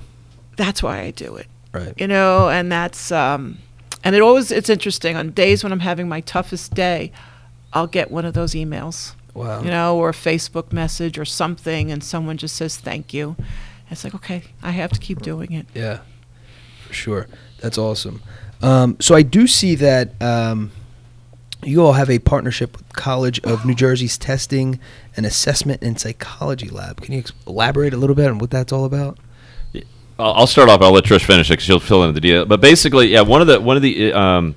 That's why I do it. Right. You know, and that's, um, and it always, it's interesting. On days when I'm having my toughest day, I'll get one of those emails, Wow. you know, or a Facebook message or something, and someone just says thank you. It's like, okay, I have to keep doing it. Yeah, for sure. That's awesome. Um, so I do see that um, you all have a partnership with College of New Jersey's Testing and Assessment and Psychology Lab. Can you ex- elaborate a little bit on what that's all about? I'll I'll start off. I'll let Trish finish it because she'll fill in the deal. But basically, yeah, one of the one of the um,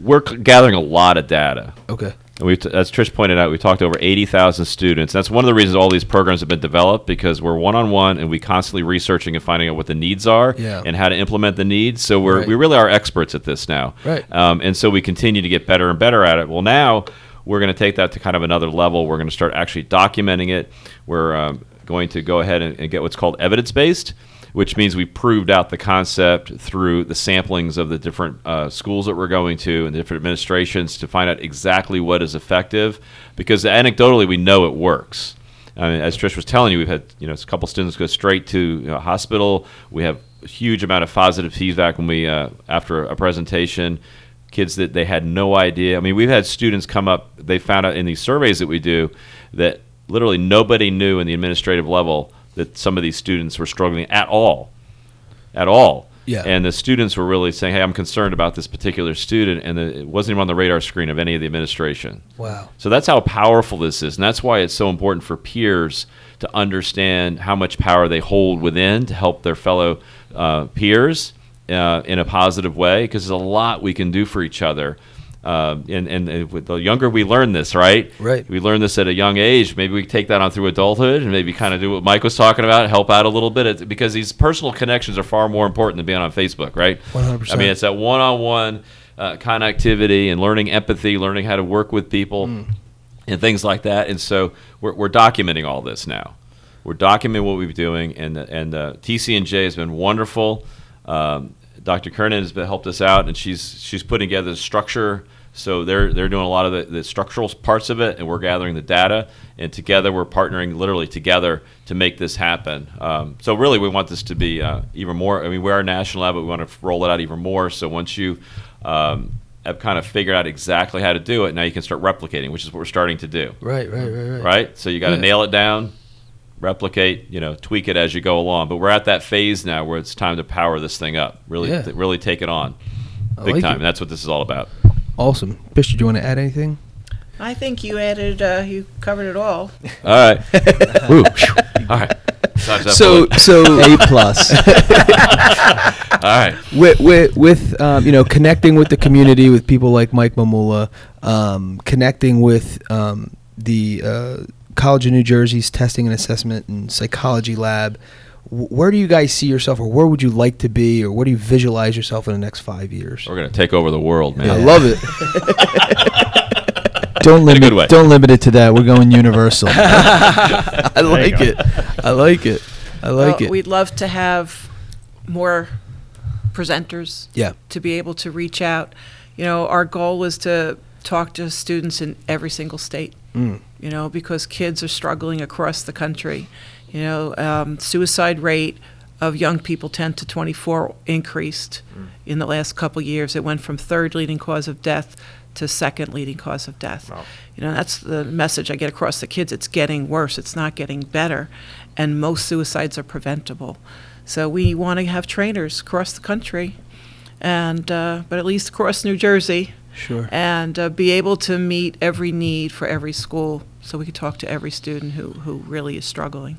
we're gathering a lot of data. Okay. And we've, t- as Trish pointed out, we've talked to over 80,000 students. That's one of the reasons all these programs have been developed because we're one on one and we constantly researching and finding out what the needs are Yeah. and how to implement the needs. So we're, Right. we really are experts at this now. Right. Um, and so we continue to get better and better at it. Well, now we're going to take that to kind of another level. We're going to start actually documenting it. We're um, going to go ahead and, and get what's called evidence based, which means we proved out the concept through the samplings of the different uh, schools that we're going to and the different administrations to find out exactly what is effective. Because anecdotally, we know it works. I mean, as Trish was telling you, we've had you know a couple students go straight to you know, hospital. We have a huge amount of positive feedback when we uh, after a presentation. Kids that they had no idea. I mean, we've had students come up. They found out in these surveys that we do that literally nobody knew in the administrative level that some of these students were struggling at all, at all. Yeah. And the students were really saying, "Hey, I'm concerned about this particular student," and the, it wasn't even on the radar screen of any of the administration. Wow. So that's how powerful this is, and that's why it's so important for peers to understand how much power they hold within to help their fellow uh, peers uh, in a positive way. Because there's a lot we can do for each other. Um, and, and, and the younger we learn this, right? Right. We learn this at a young age. Maybe we take that on through adulthood, and maybe kind of do what Mike was talking about, help out a little bit, It's- because these personal connections are far more important than being on Facebook, right? 100%. I mean, it's that one-on-one uh, connectivity and learning empathy, learning how to work with people, and things like that. And so we're, we're documenting all this now. We're documenting what we're doing, and and uh, TCNJ has been wonderful. Um, Dr. Kernan has been, helped us out, and she's she's putting together the structure. So they're they're doing a lot of the, the structural parts of it, and we're gathering the data, and together we're partnering literally together to make this happen. Um, so really, we want this to be uh, even more. I mean, we're a national lab, but we want to roll it out even more. So once you um, have kind of figured out exactly how to do it, now you can start replicating, which is what we're starting to do Right. Right. Right. Right. right? So you got to Yeah. nail it down, replicate, you know, tweak it as you go along. But we're at that phase now where it's time to power this thing up, really, Yeah. th- really take it on, I big like time. it. And that's what this is all about. Awesome. Bish, do you want to add anything? I think you added, uh, you covered it all. <laughs> All right, <laughs> Woo. all right. Dodge that So bullet. so <laughs> A plus. all right. with with, with um, you know connecting with the community with people like Mike Mamula, um, connecting with um, the uh, College of New Jersey's testing and assessment and psychology lab. Wh- Where do you guys see yourself, or where would you like to be, or where do you visualize yourself in the next five years? We're gonna take over the world, man. I love it. <laughs> don't In a good limit. way. Don't limit it to that. We're going universal. <laughs> <laughs> I like it. I like it. I like Well, it. We'd love to have more presenters Yeah. to be able to reach out. You know, our goal is to talk to students in every single state. Mm. You know, because kids are struggling across the country. You know, um, suicide rate of young people 10 to 24 increased in the last couple years. It went from third leading cause of death to second leading cause of death. You know, that's the message I get across to kids. It's getting worse. It's not getting better, and most suicides are preventable. So we want to have trainers across the country, and uh, but at least across New Jersey, Sure. and uh, be able to meet every need for every school so we could talk to every student who, who really is struggling.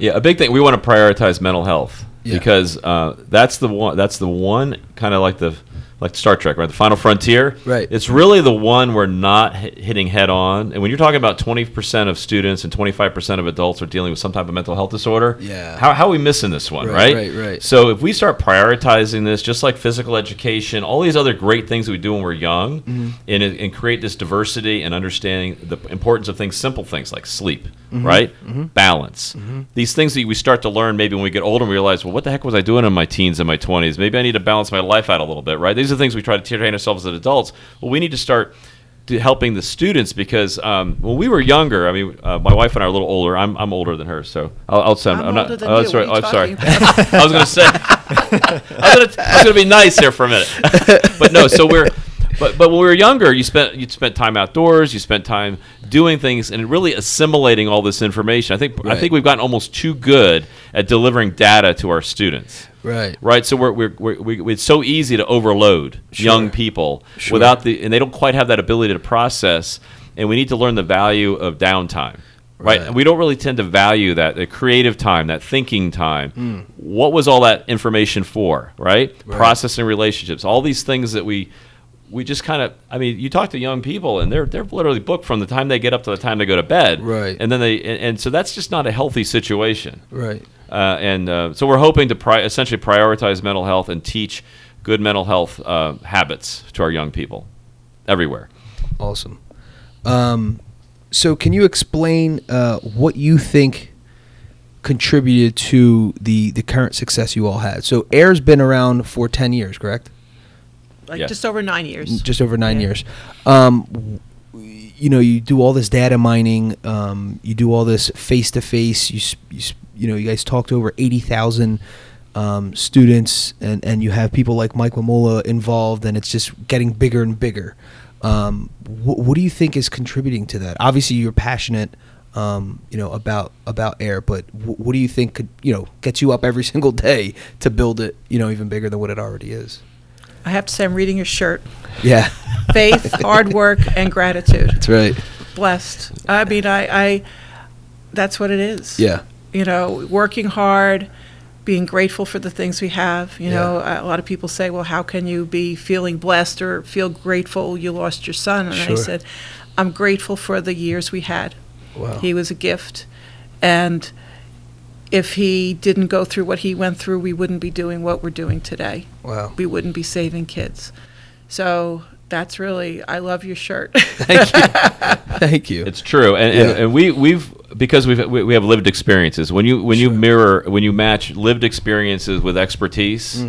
Yeah, a big thing we want to prioritize mental health Yeah. because uh, that's the one. That's the one kind of like the like Star Trek, right? The Final Frontier. Right. It's really the one we're not hitting head on. And when you're talking about 20% of students and 25% of adults are dealing with some type of mental health disorder, Yeah. how, how are we missing this one, Right, right? right, right. So if we start prioritizing this, just like physical education, all these other great things that we do when we're young, Mm-hmm. and, and create this diversity and understanding the importance of things, simple things like sleep, Mm-hmm. right? Balance. These things that we start to learn maybe when we get older and realize, well, what the heck was I doing in my teens and my 20s? Maybe I need to balance my life out a little bit, right? These are things we try to train ourselves as adults. Well, we need to start to helping the students because um, when we were younger, I mean, uh, my wife and I are a little older. I'm, I'm older than her, so I'll, I'll sound. I'm not. older than oh, you. sorry. What are you I'm sorry. talking <laughs> I was going to say. <laughs> I was going to be nice here for a minute, <laughs> but no. So we're. But, but when we were younger, you spent you spent time outdoors. You spent time doing things and really assimilating all this information. I think I think we've gotten almost too good at delivering data to our students Right. right? So we're, we're, we're, we it's so easy to overload young people Sure. without the, and they don't quite have that ability to process. And we need to learn the value of downtime, right? Right. We don't really tend to value that, the creative time, that thinking time. Hmm. What was all that information for, right? Right. Processing relationships, all these things that we, we just kind of, I mean, you talk to young people and they're, they're literally booked from the time they get up to the time they go to bed. Right. And then they, and, and so that's just not a healthy situation. Right. Uh, and uh, so we're hoping to pri- essentially prioritize mental health and teach good mental health uh, habits to our young people everywhere. Awesome. Um, so, can you explain uh, what you think contributed to the the current success you all had? So, Air's been around for ten years, correct? Like Yes. just over nine years. Just over nine Yeah. years. Um, you know, you do all this data mining. Um, you do all this face to face. You s- you s- you know, you guys talked to over eighty thousand. Um, students and, and you have people like Mike Mamula involved and it's just getting bigger and bigger. Um, wh- what do you think is contributing to that? Obviously, you're passionate, um, you know, about about air, but wh- what do you think could, you know, get you up every <laughs> single day to build it, you know, even bigger than what it already is? I have to say, I'm reading your shirt. Yeah, <laughs> Faith, hard work, and gratitude. that's right. Blessed. I mean, I, I, that's what it is. Yeah, You know, working hard, being grateful for the things we have. You Yeah. know, a lot of people say, well, how can you be feeling blessed or feel grateful you lost your son? And Sure. I said, I'm grateful for the years we had. wow. He was a gift. And if he didn't go through what he went through, we wouldn't be doing what we're doing today. wow. We wouldn't be saving kids. So that's really, I love your shirt. <laughs> Thank you. Thank you. It's true, and, and, Yeah. and we we've because we've we, we have lived experiences. When you when you mirror when you match lived experiences with expertise,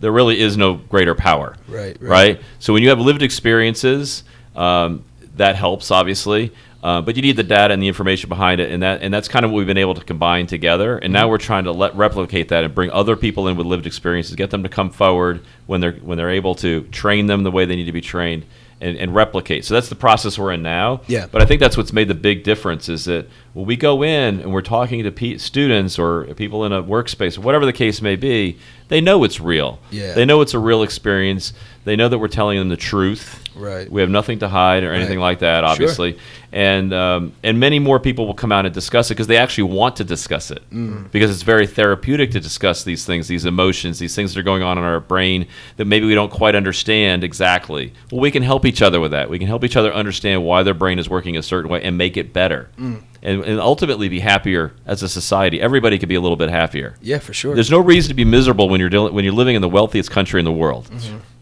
there really is no greater power. Mm. Right, right. Right. So when you have lived experiences, um, that helps obviously. Uh, but you need the data and the information behind it, and that and that's kind of what we've been able to combine together. And Mm-hmm. now we're trying to let replicate that and bring other people in with lived experiences, get them to come forward when they're when they're able to train them the way they need to be trained, and, and replicate. So that's the process we're in now. Yeah. But I think that's what's made the big difference is that when we go in and we're talking to pe- students or people in a workspace or whatever the case may be, they know it's real. Yeah. They know it's a real experience. They know that we're telling them the truth. Right. We have nothing to hide or anything Right. like that, obviously. Sure. And um, and many more people will come out and discuss it because they actually want to discuss it Mm. because it's very therapeutic to discuss these things, these emotions, these things that are going on in our brain that maybe we don't quite understand exactly. Well, we can help each other with that. We can help each other understand why their brain is working a certain way and make it better, Mm. and, and ultimately be happier as a society. Everybody could be a little bit happier. Yeah, for sure. There's no reason to be miserable when you're dealing, when you're living in the wealthiest country in the world.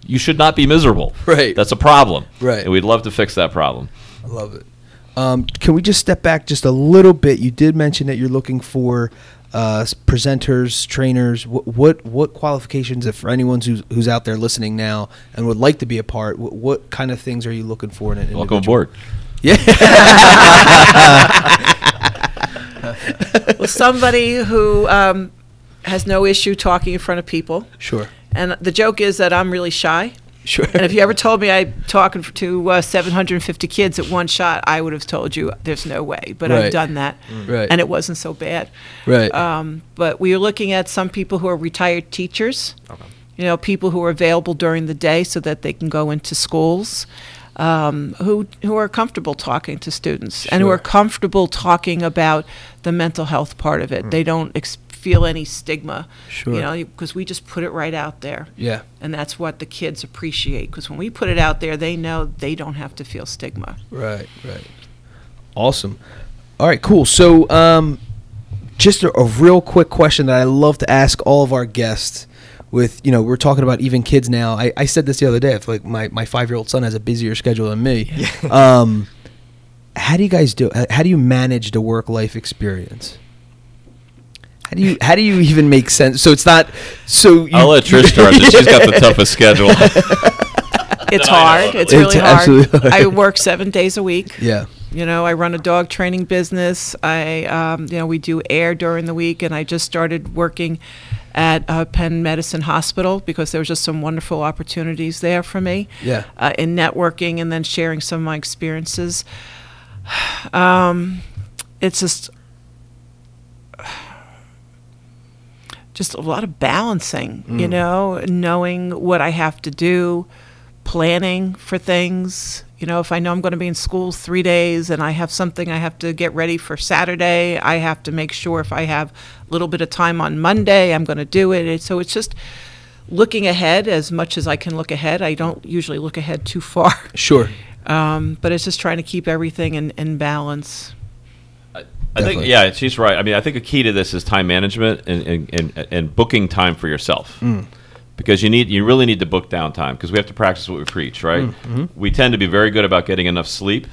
You should not be miserable. Right. That's a problem. Right. And we'd love to fix that problem. I love it. Um, can we just step back just a little bit? You did mention that you're looking for uh, presenters, trainers. What, what what qualifications, if for anyone who's who's out there listening now and would like to be a part, what, what kind of things are you looking for in an Welcome individual? aboard. Yeah. <laughs> well, somebody who um, has no issue talking in front of people. sure. And the joke is that I'm really shy. Sure. And if you ever told me I'm talking to uh, 750 kids at one shot, I would have told you there's no way. But Right. I've done that, Right. and it wasn't so bad. right. Um, but we are looking at some people who are retired teachers. You know, people who are available during the day so that they can go into schools. um, who who are comfortable talking to students and who are comfortable talking about the mental health part of it. They don't ex- feel any stigma, Sure. you know, because we just put it right out there. Yeah. And that's what the kids appreciate because when we put it out there, they know they don't have to feel stigma. Right, right. Awesome. All right, cool. So, um, just a, a real quick question that I love to ask all of our guests. With you know, we're talking about even kids now. I, I said this the other day. I feel like my, my five year old son has a busier schedule than me. um, how do you guys do? How do you manage the work life experience? How do you how do you even make sense? So it's not so. You, I'll let Trish start this. She's got the <laughs> toughest schedule. It's hard. It's It's really hard. absolutely hard. I work seven days a week. Yeah. You know, I run a dog training business. I, um, you know, we do air during the week, and I just started working at uh, Penn Medicine Hospital because there was just some wonderful opportunities there for me Yeah. uh, in networking and then sharing some of my experiences. <sighs> Um, it's just just a lot of balancing, you know, knowing what I have to do, planning for things. You know, if I know I'm going to be in school three days and I have something I have to get ready for Saturday, I have to make sure if I have a little bit of time on Monday, I'm going to do it. It- So it's just looking ahead as much as I can look ahead. I don't usually look ahead too far, Sure. <laughs> um, but it's just trying to keep everything in, in balance. I think yeah, she's right. I mean, I think a key to this is time management and and, and, and booking time for yourself. Mm. Because you need you really need to book downtime because we have to practice what we preach, right? Mm-hmm. We tend to be very good about getting enough sleep,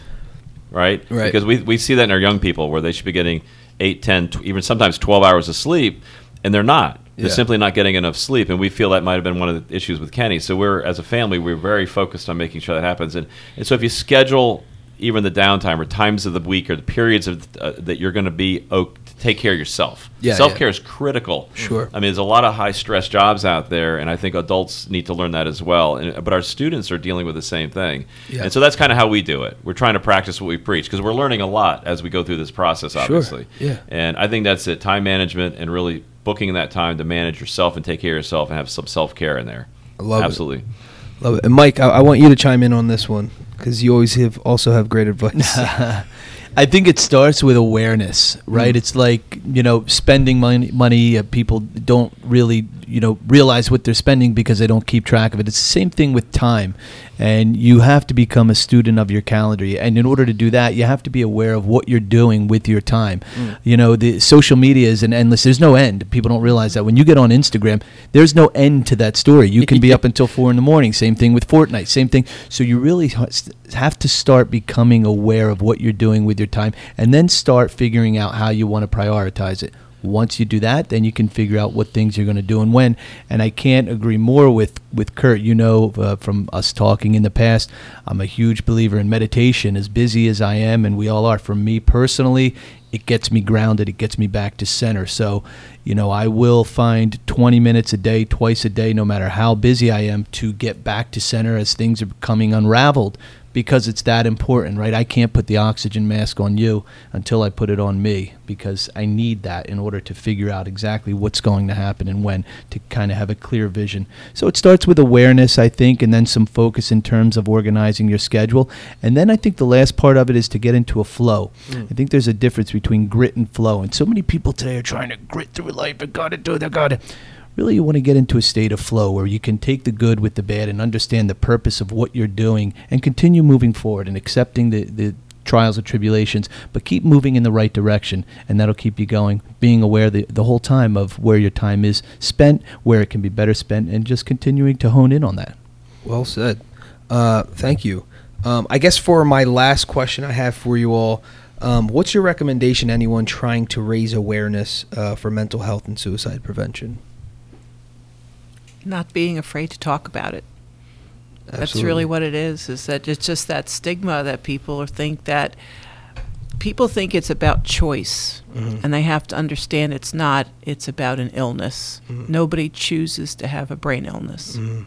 right? Right. Because we, we see that in our young people where they should be getting 8, 10, tw- even sometimes 12 hours of sleep and they're not. They're Yeah. simply not getting enough sleep and we feel that might have been one of the issues with Kenny. So we're as a family we're very focused on making sure that happens and and so if you schedule even the downtime or times of the week or the periods of uh, that you're going to be oh, to take care of yourself. Yeah, Self care yeah. is critical. Sure. I mean, there's a lot of high stress jobs out there, and I think adults need to learn that as well. And, but our students are dealing with the same thing, Yeah. and so that's kind of how we do it. We're trying to practice what we preach because we're learning a lot as we go through this process, obviously. Yeah. And I think that's it: time management and really booking that time to manage yourself and take care of yourself and have some self care in there. I love it. Absolutely. Love it. And Mike, I, I want you to chime in on this one because you always have also have great advice. <laughs> <laughs> I think it starts with awareness, right? Mm. It's like you know, spending money. Money uh, people don't really you know realize what they're spending because they don't keep track of it. It's the same thing with time, and you have to become a student of your calendar. And in order to do that, you have to be aware of what you're doing with your time. You know, the social media is an endless. There's no end. People don't realize that when you get on Instagram, there's no end to that story. You can be up until four in the morning. Same thing with Fortnite. Same thing. So you really have to start becoming aware of what you're doing with your time, and then start figuring out how you want to prioritize it. Once you do that, then you can figure out what things you're going to do and when. And I can't agree more with with Kurt. You know, uh, from us talking in the past, I'm a huge believer in meditation. As busy as I am, and we all are. For me personally, it gets me grounded. It gets me back to center. So, you know, I will find 20 minutes a day, twice a day, no matter how busy I am, to get back to center as things are becoming unraveled because it's that important, right? I can't put the oxygen mask on you until I put it on me because I need that in order to figure out exactly what's going to happen and when to kind of have a clear vision. So it starts with awareness, I think, and then some focus in terms of organizing your schedule. And then I think the last part of it is to get into a flow. Mm. I think there's a difference between grit and flow. And so many people today are trying to grit through life. and got to do it. I got to really you want to get into a state of flow where you can take the good with the bad and understand the purpose of what you're doing and continue moving forward and accepting the, the trials and tribulations but keep moving in the right direction and that'll keep you going being aware the, the whole time of where your time is spent where it can be better spent and just continuing to hone in on that Well said. Uh, thank you. Um, I guess for my last question I have for you all, um, what's your recommendation anyone trying to raise awareness uh, for mental health and suicide prevention? Not being afraid to talk about it. That's really what it is. Is that it's just that stigma that people think that people think it's about choice, Mhm. and they have to understand it's not. It's about an illness. Mhm. Nobody chooses to have a brain illness. Mhm.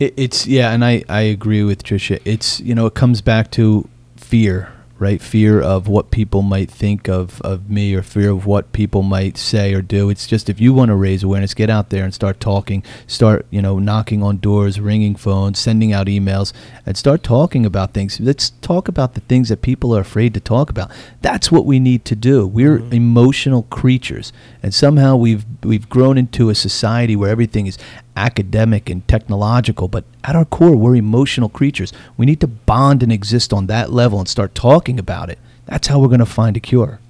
It, it's yeah, and I I agree with Trisha. It's you know it comes back to fear, right? Fear of what people might think of, of me or fear of what people might say or do. It's just if you want to raise awareness, get out there and start talking, start, you know, knocking on doors, ringing phones, sending out emails, and start talking about things. Let's talk about the things that people are afraid to talk about. That's what we need to do. We're Mhm. emotional creatures, and somehow we've we've grown into a society where everything is academic and technological, but at our core, we're emotional creatures. We need to bond and exist on that level and start talking about it. That's how we're going to find a cure.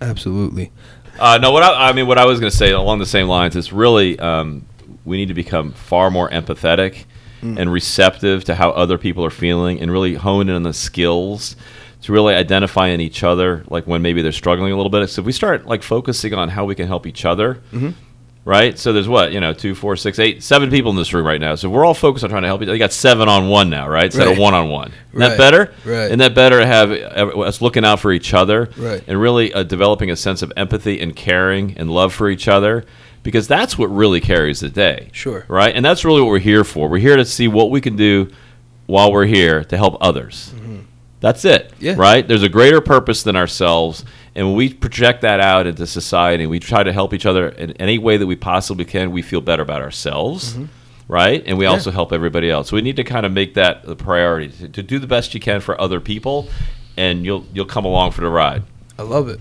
Absolutely. Uh, no, what I, I mean, what I was going to say along the same lines is really um, we need to become far more empathetic and receptive to how other people are feeling, and really hone in on the skills to really identify in each other, like when maybe they're struggling a little bit. So if we start like focusing on how we can help each other, right? So there's what you know, two, four, six, eight, seven people in this room right now. So we're all focused on trying to help each other. You got seven on one now, right? Instead Right. of one on one. Isn't Right. that better? Right. Isn't that better to have us looking out for each other Right. and really uh, developing a sense of empathy and caring and love for each other? Because that's what really carries the day. Sure. Right? And that's really what we're here for. We're here to see what we can do while we're here to help others. That's it. Mm-hmm. Yeah. Right? There's a greater purpose than ourselves. And when we project that out into society, we try to help each other in any way that we possibly can, we feel better about ourselves. Right? And we Mm-hmm. Yeah. also help everybody else. So we need to kind of make that the priority to, to do the best you can for other people, and you'll you'll come along for the ride. I love it.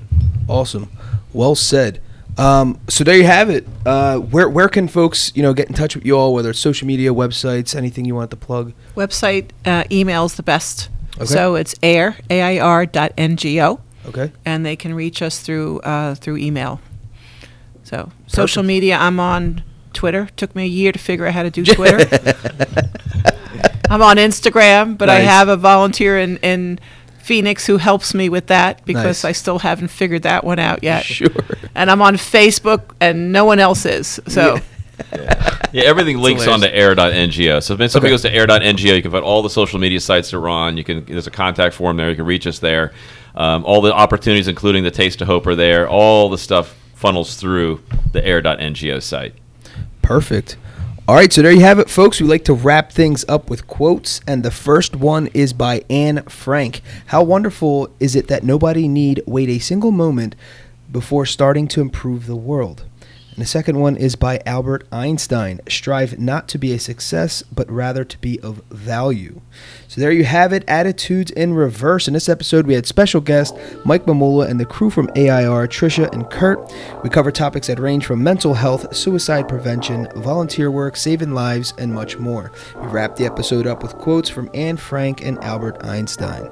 Awesome. Well said. Um, so there you have it. Uh, where where can folks you know get in touch with you all? Whether it's social media, websites, anything you want to plug. Website, uh, email's the best. Okay. So it's air, A-I-R dot N-G-O, Okay. and they can reach us through, uh, through email. So social media, I'm on Twitter. Took me a year to figure out how to do Twitter. <laughs> I'm on Instagram, but I Nice. have a volunteer in, in Phoenix who helps me with that because Nice. I still haven't figured that one out yet. Sure. And I'm on Facebook, and no one else is. So Yeah, everything links hilarious. onto air.ngo. So if somebody Okay. goes to air.ngo, you can find all the social media sites that we're on. You can there's a contact form there. You can reach us there. Um, all the opportunities, including the Taste of Hope, are there. All the stuff funnels through the air.ngo site. Perfect. All right, so there you have it, folks. We like to wrap things up with quotes, and the first one is by Anne Frank. How wonderful is it that nobody need wait a single moment before starting to improve the world? And the second one is by Albert Einstein. Strive not to be a success, but rather to be of value. So there you have it, attitudes in reverse. In this episode, we had special guest Mike Mamula and the crew from AIR, Trisha and Kurt. We cover topics that range from mental health, suicide prevention, volunteer work, saving lives, and much more. We wrapped the episode up with quotes from Anne Frank and Albert Einstein.